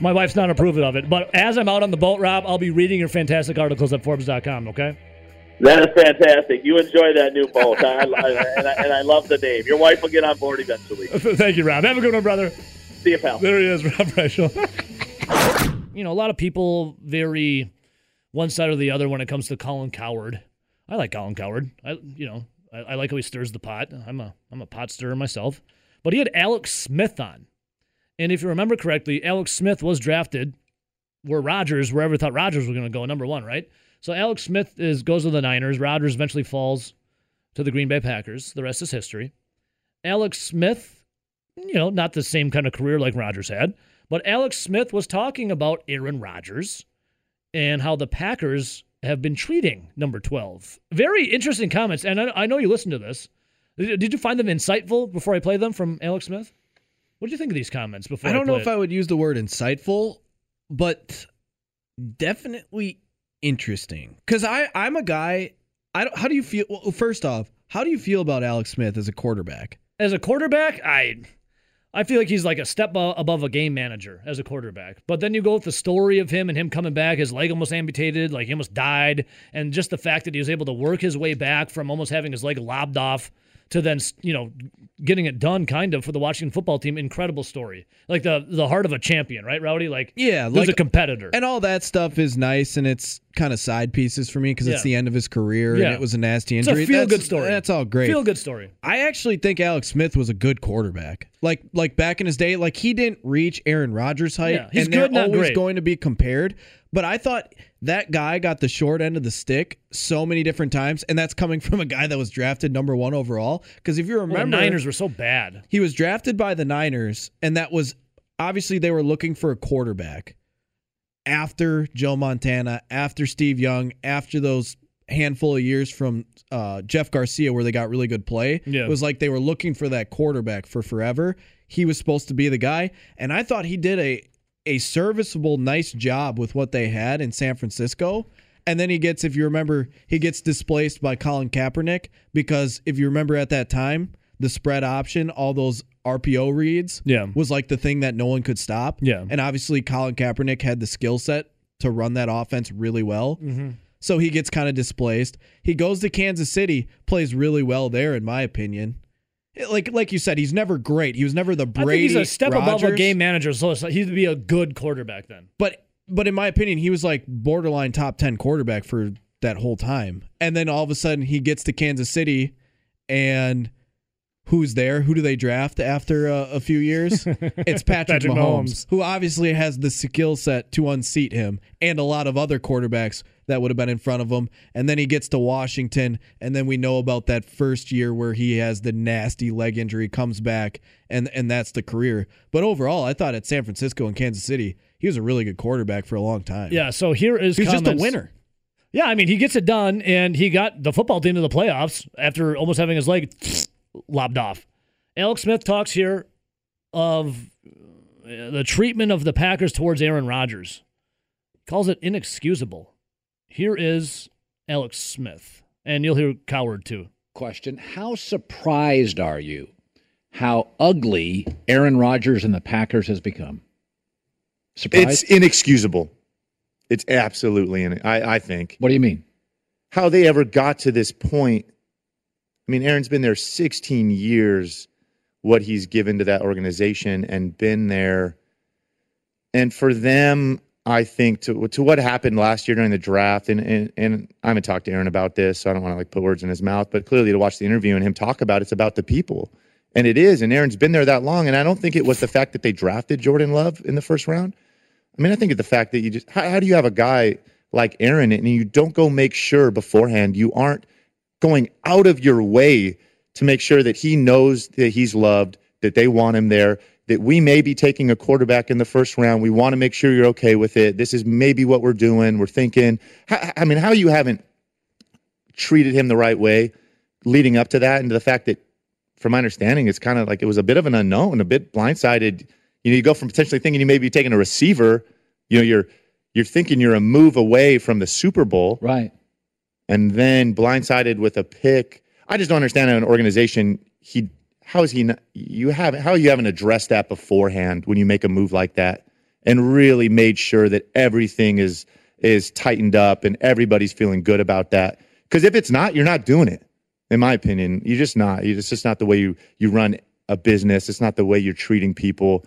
My wife's not approving of it. But as I'm out on the boat, Rob, I'll be reading your fantastic articles at Forbes.com. Okay. That is fantastic. You enjoy that new boat, I, I, and, I, and I love the name. Your wife will get on board eventually. Thank you, Rob. Have a good one, brother. See you, pal. There he is, Rob Reischel. you know, a lot of people very one side or the other when it comes to Colin Cowherd. I like Colin Cowherd. I, you know, I, I like how he stirs the pot. I'm a, I'm a pot stirrer myself. But he had Alex Smith on, and if you remember correctly, Alex Smith was drafted where Rodgers, wherever thought Rodgers was going to go, number one, right? So Alex Smith is goes to the Niners. Rodgers eventually falls to the Green Bay Packers. The rest is history. Alex Smith you know, not the same kind of career like Rodgers had, but Alex Smith was talking about Aaron Rodgers and how the Packers have been treating number 12. Very interesting comments. And I, I know you listened to this. Did did you find them insightful before I play them from Alex Smith? What do you think of these comments before I don't know play if it? I would use the word insightful, but definitely interesting. Because I I'm a guy. I don't. How do you feel? Well, first off, how do you feel about Alex Smith as a quarterback? as a quarterback, I I feel like he's like a step above a game manager as a quarterback. But then you go with the story of him and him coming back, his leg almost amputated, like he almost died, and just the fact that he was able to work his way back from almost having his leg lobbed off to then you know getting it done kind of for the Washington football team. Incredible story, like the the heart of a champion, right, Rowdy? Like Yeah, like a competitor. and all that stuff is nice, and it's kind of side pieces for me because it's Yeah. the end of his career Yeah. and it was a nasty It's a injury. feel-good story. That's all great. Feel good story. I actually think Alex Smith was a good quarterback. Like like back in his day, like he didn't reach Aaron Rodgers' height, Yeah, he's and they're good, not always great. going to be compared. But I thought that guy got the short end of the stick so many different times, and that's coming from a guy that was drafted number one overall. Because if you Well, the remember, Niners were so bad. he was drafted by the Niners, and that was obviously they were looking for a quarterback. after Joe Montana, after Steve Young, after those handful of years from uh, Jeff Garcia where they got really good play. Yeah. It was like they were looking for that quarterback for forever. He was supposed to be the guy, and I thought he did a a serviceable, nice job with what they had in San Francisco. And then he gets, if you remember, he gets displaced by Colin Kaepernick because if you remember at that time, the spread option, all those RPO reads, Yeah. was like the thing that no one could stop. Yeah. And obviously, Colin Kaepernick had the skill set to run that offense really well. Mm-hmm. So he gets kind of displaced. He goes to Kansas City, plays really well there, in my opinion. Like like you said, he's never great. He was never the Brady. I think he's a step above a game manager, so he'd be a good quarterback then. But but in my opinion, he was like borderline top ten quarterback for that whole time. And then all of a sudden he gets to Kansas City and who's there? Who do they draft after uh, a few years? It's Patrick, Patrick Mahomes, Mahomes. who obviously has the skill set to unseat him and a lot of other quarterbacks that would have been in front of him. And then he gets to Washington, and then we know about that first year where he has the nasty leg injury, comes back, and and that's the career. But overall, I thought at San Francisco and Kansas City, he was a really good quarterback for a long time. Yeah, so here is He's just a winner. Yeah, I mean, he gets it done, and he got the football team to the playoffs after almost having his leg lobbed off. Alex Smith talks here of uh, the treatment of the Packers towards Aaron Rodgers. Calls it inexcusable. Here is Alex Smith, and you'll hear Cowherd too. Question How surprised are you how ugly Aaron Rodgers and the Packers has become? Surprised? It's inexcusable. It's absolutely in I, I think. What do you mean? How they ever got to this point. I mean, Aaron's been there 16 years, what he's given to that organization and been there. And for them, I think to to what happened last year during the draft, and and, and I haven't talked to Aaron about this, so I don't want to like put words in his mouth, but clearly to watch the interview and him talk about it, it's about the people. And it is, and Aaron's been there that long. And I don't think it was the fact that they drafted Jordan Love in the first round. I mean, I think it's the fact that you just how, how do you have a guy like Aaron and you don't go make sure beforehand you aren't going out of your way to make sure that he knows that he's loved, that they want him there, that we may be taking a quarterback in the first round. We want to make sure you're okay with it. This is maybe what we're doing. We're thinking. I mean, how you haven't treated him the right way leading up to that, and to the fact that, from my understanding, it's kind of like it was a bit of an unknown, a bit blindsided. You know, you go from potentially thinking you may be taking a receiver. You know, you're you're thinking you're a move away from the Super Bowl, right? And then blindsided with a pick. I just don't understand how an organization he how is he not, you have how you haven't addressed that beforehand when you make a move like that and really made sure that everything is is tightened up and everybody's feeling good about that. Because if it's not, you're not doing it. In my opinion, you're just not. It's just not the way you you run a business. It's not the way you're treating people.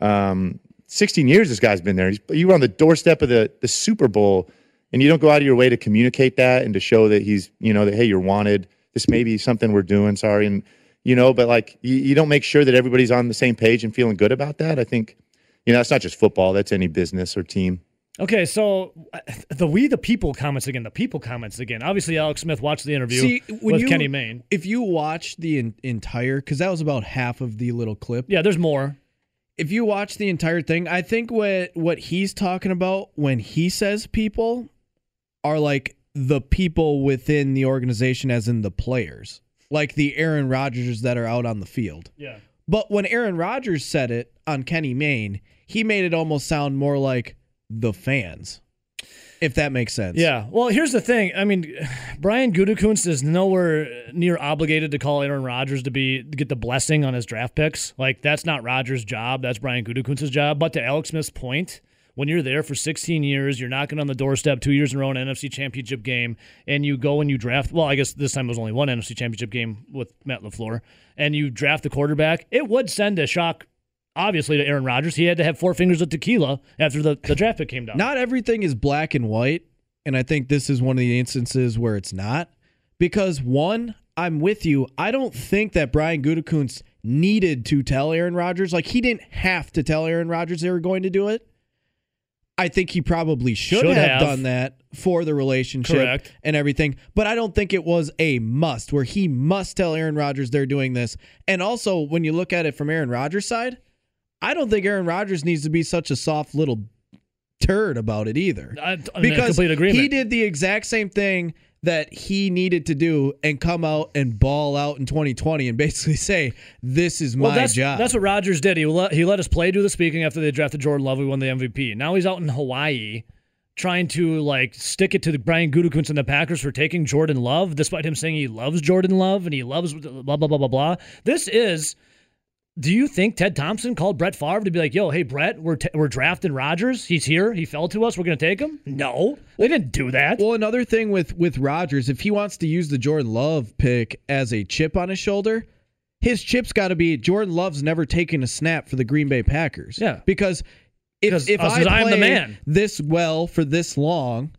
Um, 16 years this guy's been there. He's, you were on the doorstep of the the Super Bowl, and you don't go out of your way to communicate that and to show that he's you know that hey you're wanted. This may be something we're doing. Sorry, and you know, but like you, you don't make sure that everybody's on the same page and feeling good about that. I think you know that's not just football. That's any business or team. Okay, so uh, the we the people comments again. The people comments again. Obviously, Alex Smith watched the interview See, with you, Kenny Mayne. If you watch the en- entire, because that was about half of the little clip. Yeah, there's more. If you watch the entire thing, I think what what he's talking about when he says people are like the people within the organization, as in the players, like the Aaron Rodgers that are out on the field. Yeah. But when Aaron Rodgers said it on Kenny Mayne, he made it almost sound more like the fans, if that makes sense. Yeah. Well, here's the thing. I mean, Brian Gutekunst is nowhere near obligated to call Aaron Rodgers to be to get the blessing on his draft picks. Like that's not Rodgers' job. That's Brian Gutekunst's job. But to Alex Smith's point, when you're there for 16 years, you're knocking on the doorstep two years in a row in an NFC Championship game, and you go and you draft. Well, I guess this time it was only one NFC Championship game with Matt LaFleur, and you draft the quarterback. It would send a shock. Obviously, to Aaron Rodgers, he had to have four fingers of tequila after the, the draft pick came down. Not everything is black and white, and I think this is one of the instances where it's not. Because one, I'm with you. I don't think that Brian Gutekunst needed to tell Aaron Rodgers. Like he didn't have to tell Aaron Rodgers they were going to do it. I think he probably should, Should have, have. done that for the relationship Correct. and everything. But I don't think it was a must where he must tell Aaron Rodgers they're doing this. And also, when you look at it from Aaron Rodgers' side, I don't think Aaron Rodgers needs to be such a soft little turd about it either. I, I'm in because complete agreement. he did the exact same thing that he needed to do and come out and ball out in 2020 and basically say, "This is my well, that's, job." That's what Rodgers did. He let, he let us play do the speaking after they drafted Jordan Love. We won the MVP. Now he's out in Hawaii trying to like stick it to the Brian Gutekunst and the Packers for taking Jordan Love, despite him saying he loves Jordan Love and he loves blah blah blah blah blah. This is. Do you think Ted Thompson called Brett Favre to be like, "Yo, hey Brett, we're t- we're drafting Rodgers. He's here. He fell to us. We're gonna take him." No, they didn't do that. Well, another thing with with Rodgers, if he wants to use the Jordan Love pick as a chip on his shoulder, his chip's got to be Jordan Love's never taken a snap for the Green Bay Packers. Yeah, because if if I play I'm the man. this well for this long,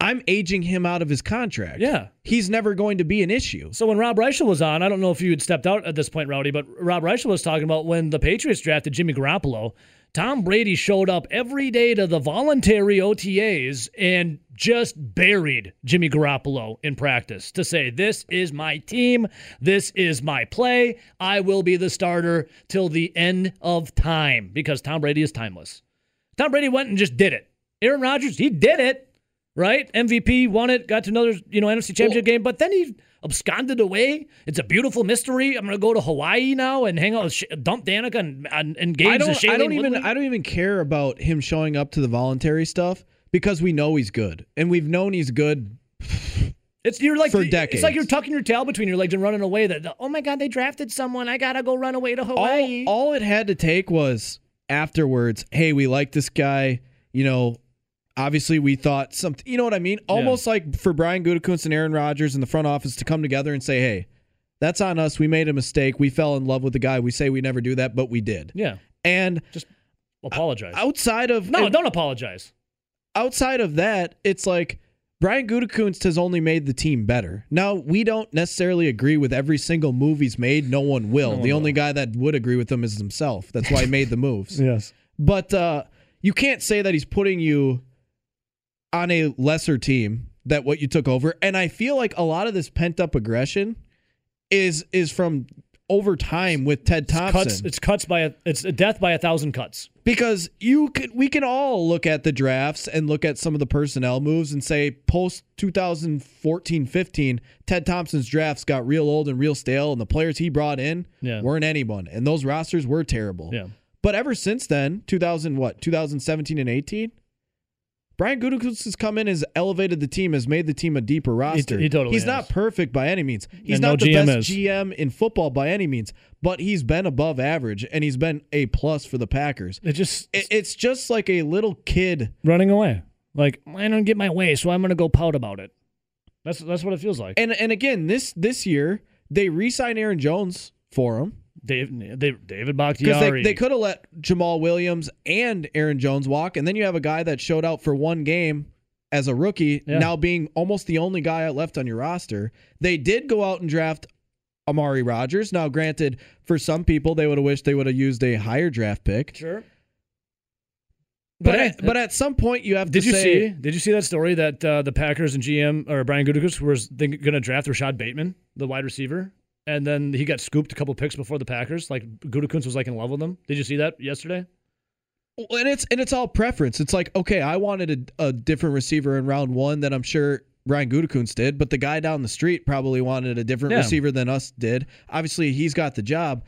I'm aging him out of his contract. Yeah. he's never going to be an issue. So when Rob Reischel was on, I don't know if you had stepped out at this point, Rowdy, but Rob Reischel was talking about when the Patriots drafted Jimmy Garoppolo. Tom Brady showed up every day to the voluntary OTAs and just buried Jimmy Garoppolo in practice to say, This is my team. This is my play. I will be the starter till the end of time because Tom Brady is timeless. Tom Brady went and just did it. Aaron Rodgers, he did it, right? MVP, won it, got to another, you know, NFC championship game, but then he absconded away. It's a beautiful mystery. I'm going to go to Hawaii now and hang out with Sh- Dump Danica and, and engage I the don't. I don't even. Woodley. I don't even care about him showing up to the voluntary stuff because we know he's good, and we've known he's good. It's you're like for decades. It's like you're tucking your tail between your legs and running away. That oh my god, they drafted someone. I gotta go run away to Hawaii. All, all it had to take was afterwards. Hey, we like this guy. You know, obviously we thought something. You know what I mean? Almost like for Brian Gutekunst and Aaron Rodgers in the front office to come together and say, "Hey, that's on us. We made a mistake. We fell in love with the guy. We say we never do that, but we did." yeah, And just apologize. outside of no, don't apologize. outside of that, it's like Brian Gutekunst has only made the team better. Now we don't necessarily agree with every single move he's made. No one will. No one the only guy that would agree with him is himself. That's why he made the moves. Yes. But uh, you can't say that he's putting you on a lesser team that what you took over. And I feel like a lot of this pent up aggression is is from over time with Ted Thompson. Cuts. It's cuts by a. It's a death by a thousand cuts. because you could we can all look at the drafts and look at some of the personnel moves and say post 2014-15 Ted Thompson's drafts got real old and real stale and the players he brought in Yeah. weren't anyone and those rosters were terrible. Yeah. But ever since then, 2000 what? 2017 and 18 Brian Gutekunst has come in, has elevated the team, has made the team a deeper roster. he totally he's not perfect by any means. He's And not no the GM best is. GM in football by any means, but he's been above average and he's been a plus for the Packers. It just It- it's just like a little kid. running away. Like I don't get my way, so I'm gonna go pout about it. That's that's what it feels like. And and again, this this year they re-signed Aaron Jones for him Dave, Dave David Bakhtiari. they, they could have let Jamaal Williams and Aaron Jones walk, and then you have a guy that showed out for one game as a rookie, Yeah. now being almost the only guy left on your roster. They did go out and draft Amari Rodgers. Now, granted, for some people, they would have wished they would have used a higher draft pick. sure. But But at, but at some point, you have Did to you say, see? Did you see that story that uh, the Packers and GM or Brian Gutekunst was going to draft Rashod Bateman, the wide receiver, and then he got scooped a couple picks before the Packers. Like Gutekunst was like in love with him. Did you see that yesterday? and it's and it's all preference. It's like, okay, I wanted a, a different receiver in round one that I'm sure Ryan Gutekunst did, but the guy down the street probably wanted a different Yeah. receiver than us did. Obviously, he's got the job,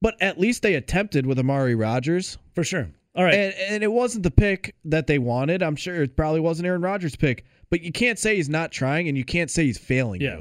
but at least they attempted with Amari Rodgers. For sure. All right. And, and it wasn't the pick that they wanted. I'm sure it probably wasn't Aaron Rodgers' pick, but you can't say he's not trying and you can't say he's failing. yeah.